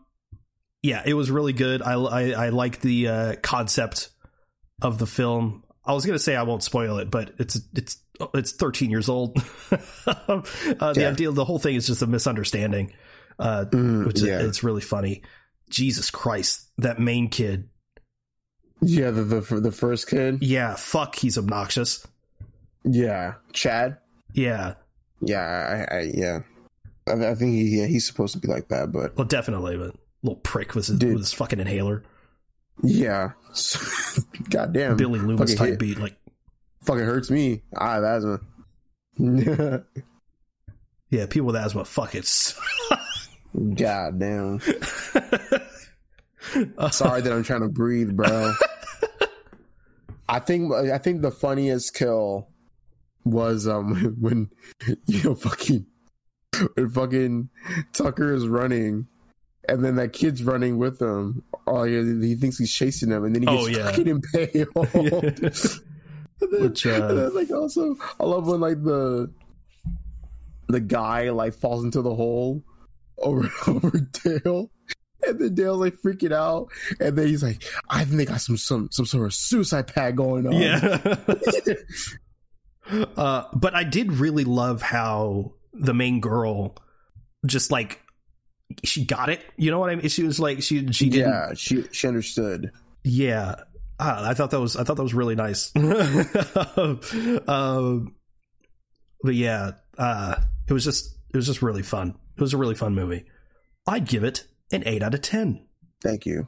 yeah, it was really good. I I, I like the uh, concept of the film. I was gonna say I won't spoil it, but it's it's it's 13 years old. <laughs> uh, the Yeah. idea, the whole thing is just a misunderstanding, uh, Mm, which is, it's really funny. Jesus Christ, that main kid. Yeah. The, the the first kid. Yeah, fuck, he's obnoxious. Yeah, Chad. Yeah, Yeah, I, I yeah. I, I think he, yeah, he's supposed to be like that, but Well, definitely, but little prick with his, Dude. with his fucking inhaler, yeah. <laughs> Goddamn, Billy Loomis type hit- beat. Like, fucking hurts me. I have asthma. <laughs> yeah, people with asthma, fuck it. <laughs> Goddamn. Sorry that I'm trying to breathe, bro. I think I think the funniest kill was um <laughs> when you know fucking when fucking Tucker is running and then that kid's running with him. Oh yeah, he thinks he's chasing him and then he gets Oh, yeah. fucking impaled. Then- <laughs> <laughs> Which, uh, then, like also I love when like the the guy like falls into the hole over over Dale. And then Dale's like freaking out, and then he's like, "I think they got some some some sort of suicide pact going on." yeah. <laughs> uh, but I did really love how the main girl just like she got it. You know what I mean? She was like she she didn't. yeah, she she understood. Yeah, Ah, I thought that was I thought that was really nice. <laughs> um, but yeah, uh, it was just it was just really fun. It was a really fun movie. I'd give it an eight out of ten. Thank you,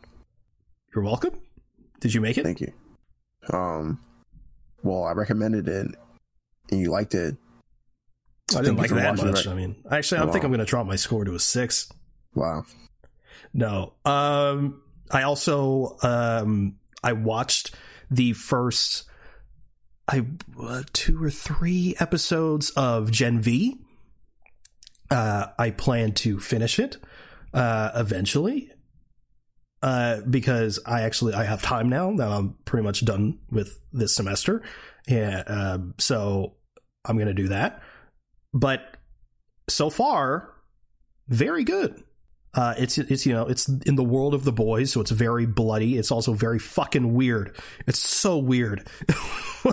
You're welcome. Did you make it? thank you. Um, well, I recommended it, and you liked it. I didn't Thank like that much. it. I mean, actually, I Wow. think I'm going to drop my score to a six. Wow. No. Um I also um I watched the first I uh, two or three episodes of Gen V. Uh I plan to finish it uh eventually. Uh because I actually I have time now that I'm pretty much done with this semester. Yeah, um so I'm to do that. But so far very good. Uh, it's it's you know it's in the world of the boys, so it's very bloody. It's also very fucking weird. It's so weird. <laughs>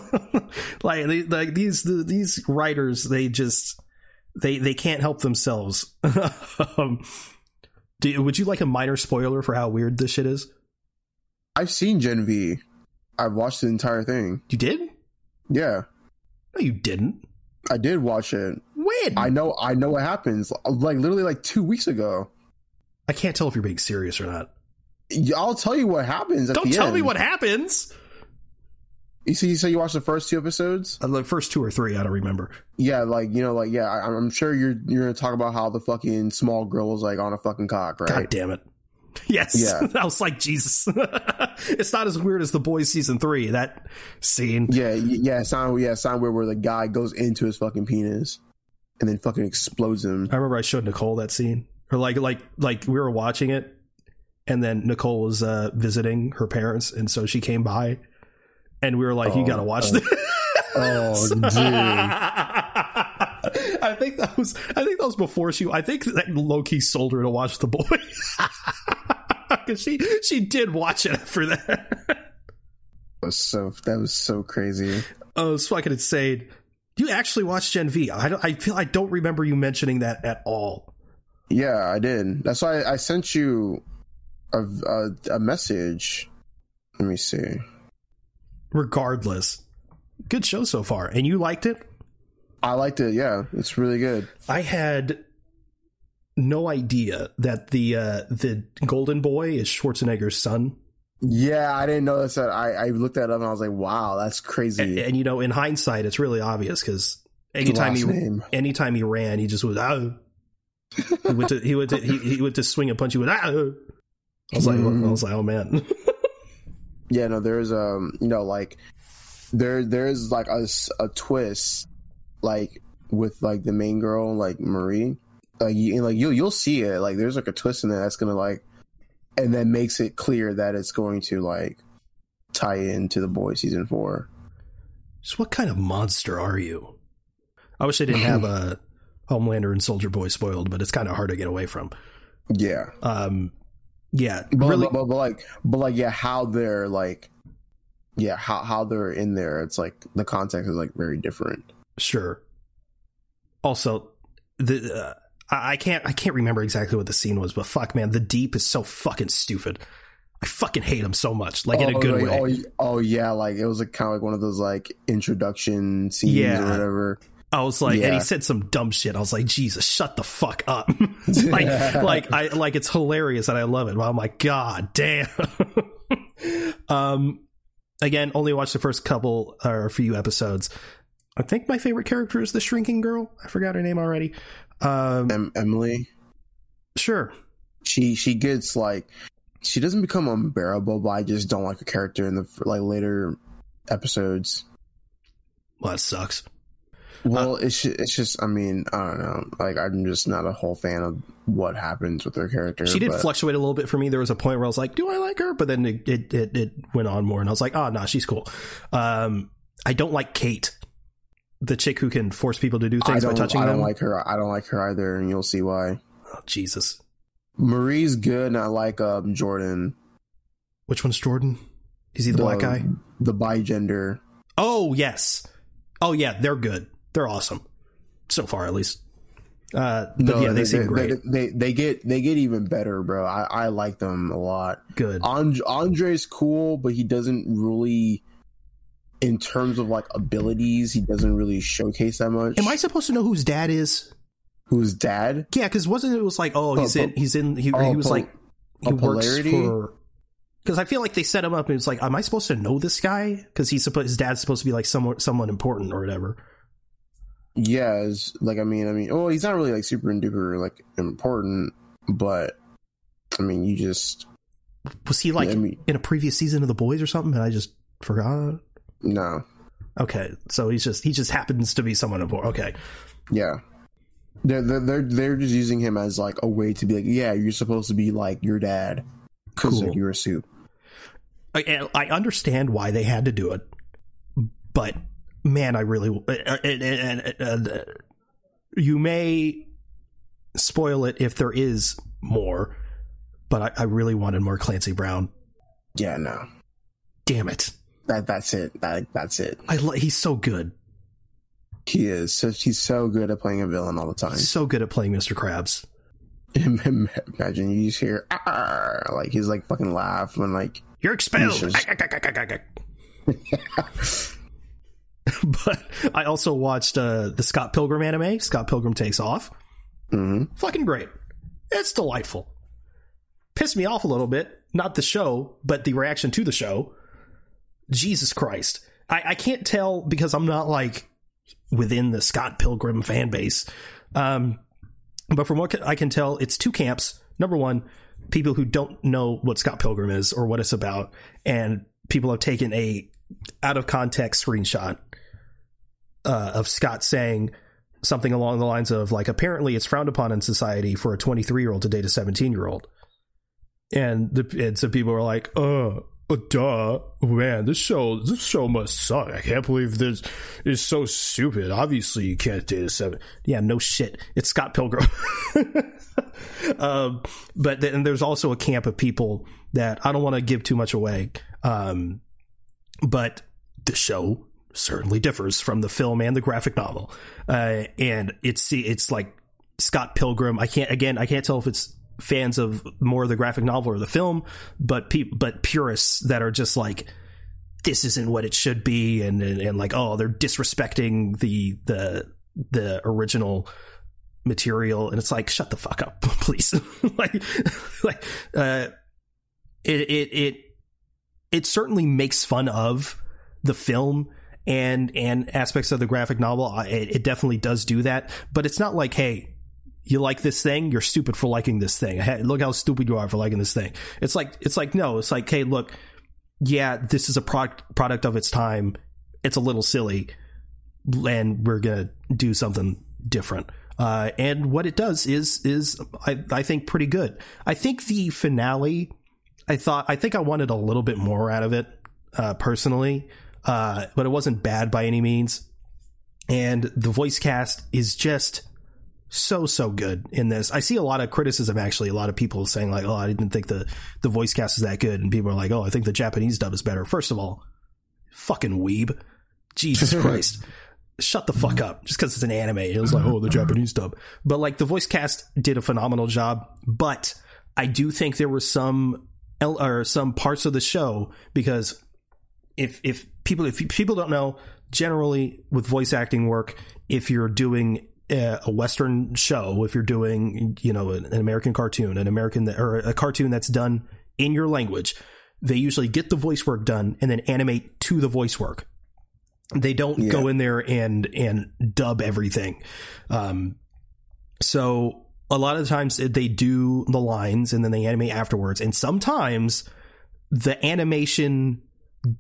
like they, like these the, these writers, they just they they can't help themselves. <laughs> um, do, would you like a minor spoiler for how weird this shit is? I've seen Gen V. I've watched the entire thing. You did? Yeah, No, you didn't. I did watch it. When? I know. I know what happens. Like literally, like two weeks ago. I can't tell if you're being serious or not. I'll tell you what happens. At Don't tell end. me what happens. You see, you say you watched the first two episodes. Uh, the first two or three, I don't remember. Yeah, like you know, like yeah, I, I'm sure you're you're gonna talk about how the fucking small girl was like on a fucking cock, right? God damn it. <laughs> Yes. Yeah. <laughs> I was like, Jesus. <laughs> it's not as weird as The Boys season three. That scene. Yeah, yeah, sound yeah, sound weird where the guy goes into his fucking penis and then fucking explodes him. I remember I showed Nicole that scene. Or like like like we were watching it and then Nicole was uh visiting her parents and so she came by and we were like, You Oh, gotta watch oh. this. Oh, <laughs> dude. I think that was I think that was before she I think that Loki sold her to watch the boy. <laughs> Cause she she did watch it after that. That was so that was so crazy. Oh, it's fucking insane. You actually watched Gen V. I, don't, I feel I don't remember you mentioning that at all. Yeah, I did. That's why I, I sent you a, a, a message. Let me see. Regardless, good show so far, and you liked it. I liked it. Yeah, it's really good. I had no idea that the uh, the golden boy is Schwarzenegger's son. Yeah, I didn't notice that. I, I looked that up and I was like, wow, that's crazy. And, and you know, in hindsight, it's really obvious because anytime he name. anytime he ran, he just was ah. he went to he went to he, he went to swing a punch. He went ah. I was like, Mhm. I was like, oh man. <laughs> Yeah, no, there's um, you know, like there there's like a, a twist, like with like the main girl, like Marie, like you like you you'll see it. Like there's like a twist in there that's gonna like, and then makes it clear that it's going to like tie into the boy season four. So what kind of monster are you? I wish I didn't have a <laughs> Homelander and Soldier Boy spoiled, but it's kind of hard to get away from. Yeah, Um, yeah, but, really. but, but, but like but like yeah, how they're like, yeah, how how they're in there. It's like the context is like very different. Sure. Also, the uh, I can't I can't remember exactly what the scene was, but fuck, man, the deep is so fucking stupid. I fucking hate him so much, like in a Oh, good like, way. Oh, oh yeah, like it was like kind of like one of those like introduction scenes Yeah. or whatever. I was like, and he said some dumb shit. I was like, Jesus, shut the fuck up. <laughs> <laughs> like, like I like it's hilarious and I love it. But I'm like, God damn. <laughs> um, again, only watched the first couple or a few episodes. I think my favorite character is the shrinking girl. I forgot her name already. Um, Em- Emily, sure. she she gets like she doesn't become unbearable, but I just don't like her character in the like later episodes. Well, that sucks. Well, it's ju- it's just I mean I don't know like I'm just not a whole fan of what happens with her character. She did but- fluctuate a little bit for me. There was a point where I was like, "Do I like her?" But then it it, it, it went on more, and I was like, "Oh no, she's cool." Um, I don't like Kate, the chick who can force people to do things by touching I them. don't like her. I don't like her either, and you'll see why. oh, Jesus, Marie's good, and I like um Jordan, which one's Jordan? Is he the, black guy? the bi gender. Oh yes. Oh yeah, they're good. They're awesome. So far, at least. Uh, but yeah, they, seem great. They, they they get they get even better, bro. I, I like them a lot. good. And, Andre's cool, but he doesn't really, in terms of like abilities, he doesn't really showcase that much. Am I supposed to know whose dad is? Who's dad? Yeah, because wasn't it was like, oh, he's Oh, in, he's in, he, oh, he was pol- like, he oh, works polarity? for. Because I feel like they set him up, and it's like, am I supposed to know this guy? Because he's supposed, his dad's supposed to be like someone, someone important or whatever. Yeah, it's, like I mean, I mean, well, he's not really like super and duper like important, but I mean, you just Was he like I mean- in a previous season of The Boys or something? And I just forgot. no, Okay, so he's just he just happens to be someone important. Okay, yeah. They're, they're they're they're just using him as like a way to be like, yeah, you're supposed to be like your dad because Cool. like, you're a soup. I, I understand why they had to do it, but man, I really and, and, and, uh, uh, uh, uh you may spoil it if there is more, but I, I really wanted more Clancy Brown. Yeah, no, Damn it, that that's it. That that's it. I lo- he's so good, He is. So he's so good at playing a villain all the time. so good at playing Mr. Krabs. <laughs> Imagine you just hear "Arr!" like he's like fucking laugh when like You're expelled. Just- <laughs> <laughs> <laughs> but I also watched uh, the Scott Pilgrim anime. Scott Pilgrim takes off. mhm. fucking great. It's delightful. Pissed me off a little bit. Not the show, but the reaction to the show. Jesus Christ. I, I can't tell because I'm not like within the Scott Pilgrim fan base. Um, but from what I can tell, it's two camps. Number one, people who don't know what Scott Pilgrim is or what it's about, and people have taken a out of context screenshot uh, of Scott saying something along the lines of like apparently it's frowned upon in society for a 23 year old to date a 17 year old and the and some people are like uh uh, duh man this show this show must suck. I can't believe this is so stupid. Obviously you can't date a seven yeah no shit. It's scott pilgrim. <laughs> Um but then there's also a camp of people that i don't want to give too much away. Um but the show certainly differs from the film and the graphic novel uh, and it's it's like Scott Pilgrim. I can't again. I can't tell if it's fans of more of the graphic novel or the film, but pe- but purists that are just like this isn't what it should be, and, and and like oh they're disrespecting the the the original material, and it's like shut the fuck up, <laughs> please. like like uh, it it it it certainly makes fun of the film and and aspects of the graphic novel. It, it definitely does do that, but it's not like hey you like this thing, you're stupid for liking this thing. Hey, look how stupid you are for liking this thing. It's like it's like no, it's like hey, look, yeah, this is a product product of its time. It's a little silly, and we're gonna do something different. Uh, and what it does is is I, I think pretty good. I think the finale, I thought I think I wanted a little bit more out of it uh, personally, uh, but it wasn't bad by any means. And the voice cast is just so so good in this. I see a lot of criticism actually. A lot of people saying like, "Oh, I didn't think the the voice cast is that good," and people are like, "Oh, I think the Japanese dub is better." First of all, fucking weeb, Jesus <laughs> Christ, shut the fuck up. Just because it's an anime, it was like, "Oh, the Japanese dub," but like the voice cast did a phenomenal job. But I do think there were some or some parts of the show because if if people if people don't know generally with voice acting work if you're doing a Western show, if you're doing, you know, an American cartoon, an American or a cartoon that's done in your language, they usually get the voice work done and then animate to the voice work. They don't yeah. go in there and and dub everything. Um, so a lot of the times they do the lines and then they animate afterwards, and sometimes the animation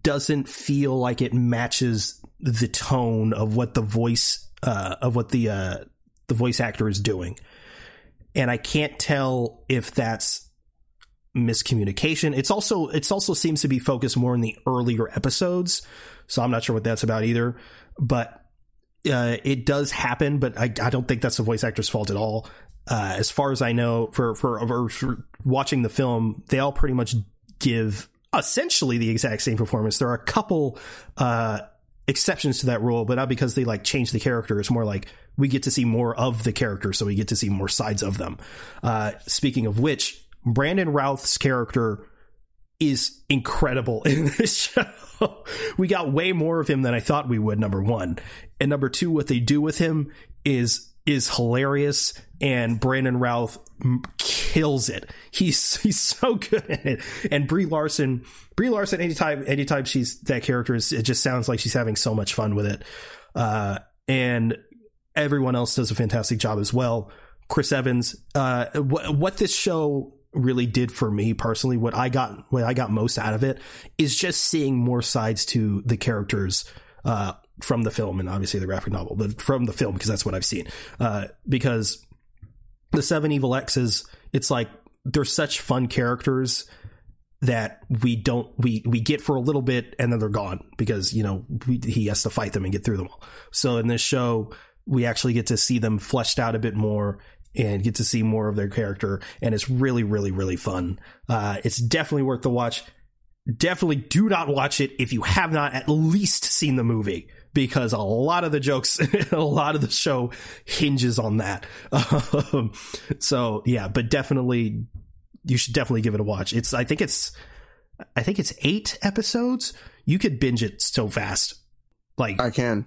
doesn't feel like it matches the tone of what the voice uh, of what the uh, the voice actor is doing, and I can't tell if that's miscommunication. It's also it's also seems to be focused more in the earlier episodes, so I'm not sure what that's about either. But uh, it does happen, but I, I don't think that's the voice actor's fault at all. Uh, as far as I know, for, for, for watching the film, they all pretty much give essentially the exact same performance. There are a couple uh, exceptions to that rule, but not because they like change the character. It's more like we get to see more of the character, so we get to see more sides of them. Uh, speaking of which, Brandon Routh's character is incredible <laughs> in this show. we got way more of him than I thought we would. Number one, and number two, what they do with him is is hilarious, and Brandon Routh kills it. He's <laughs> he's so good at it. And Brie Larson, Brie Larson, anytime anytime she's that character, is, it just sounds like she's having so much fun with it. Uh, and everyone else does a fantastic job as well. Chris Evans, uh, what, what this show really did for me personally, what I got what I got most out of it is just seeing more sides to the characters. Uh, from the film and obviously the graphic novel, but from the film because that's what I've seen. Uh, because the Seven Evil X's, it's like they're such fun characters that we don't we we get for a little bit and then they're gone because you know we, he has to fight them and get through them all. So in this show, we actually get to see them fleshed out a bit more and get to see more of their character, and it's really really really fun. Uh, it's definitely worth the watch. Definitely do not watch it if you have not at least seen the movie because a lot of the jokes, <laughs> a lot of the show hinges on that. Um, so yeah, but definitely, you should definitely give it a watch. It's, I think it's, I think it's eight episodes. You could binge it so fast. Like I can.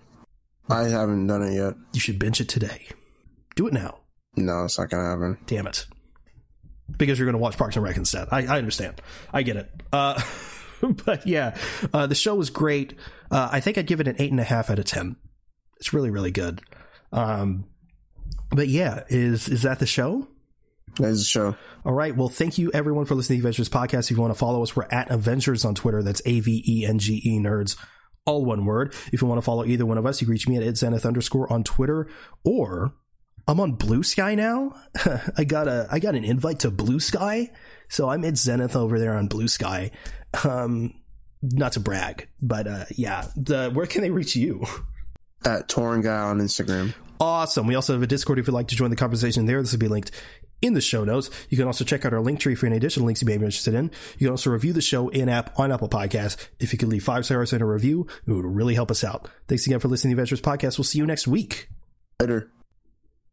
I haven't done it yet. You should binge it today. Do it now. No, it's not gonna happen. Damn it. Because you're gonna watch Parks and Rec instead. I, I understand. I get it. Uh, <laughs> <laughs> but yeah, uh, the show was great. Uh, I think I'd give it an eight and a half out of ten. It's really, really good. Um, but yeah, is is that the show? That is the show. All right. Well, thank you everyone for listening to the Avengenerds podcast. If you want to follow us, we're at Avengenerds on Twitter. That's A V E N G E nerds, all one word. If you want to follow either one of us, you can reach me at ItsZenith underscore on Twitter, or I'm on Blue Sky now. <laughs> I got a I got an invite to Blue Sky, so I'm at Zenith over there on Blue Sky. Um, not to brag, but uh, yeah, the where can they reach you? <laughs> At Torn Guy on Instagram. Awesome. We also have a Discord if you'd like to join the conversation there. This will be linked in the show notes. You can also check out our link tree for any additional links you may be interested in. You can also review the show in app on Apple Podcasts. If you could leave five stars and a review, it would really help us out. Thanks again for listening to the Avengenerds Podcast. We'll see you next week. Later.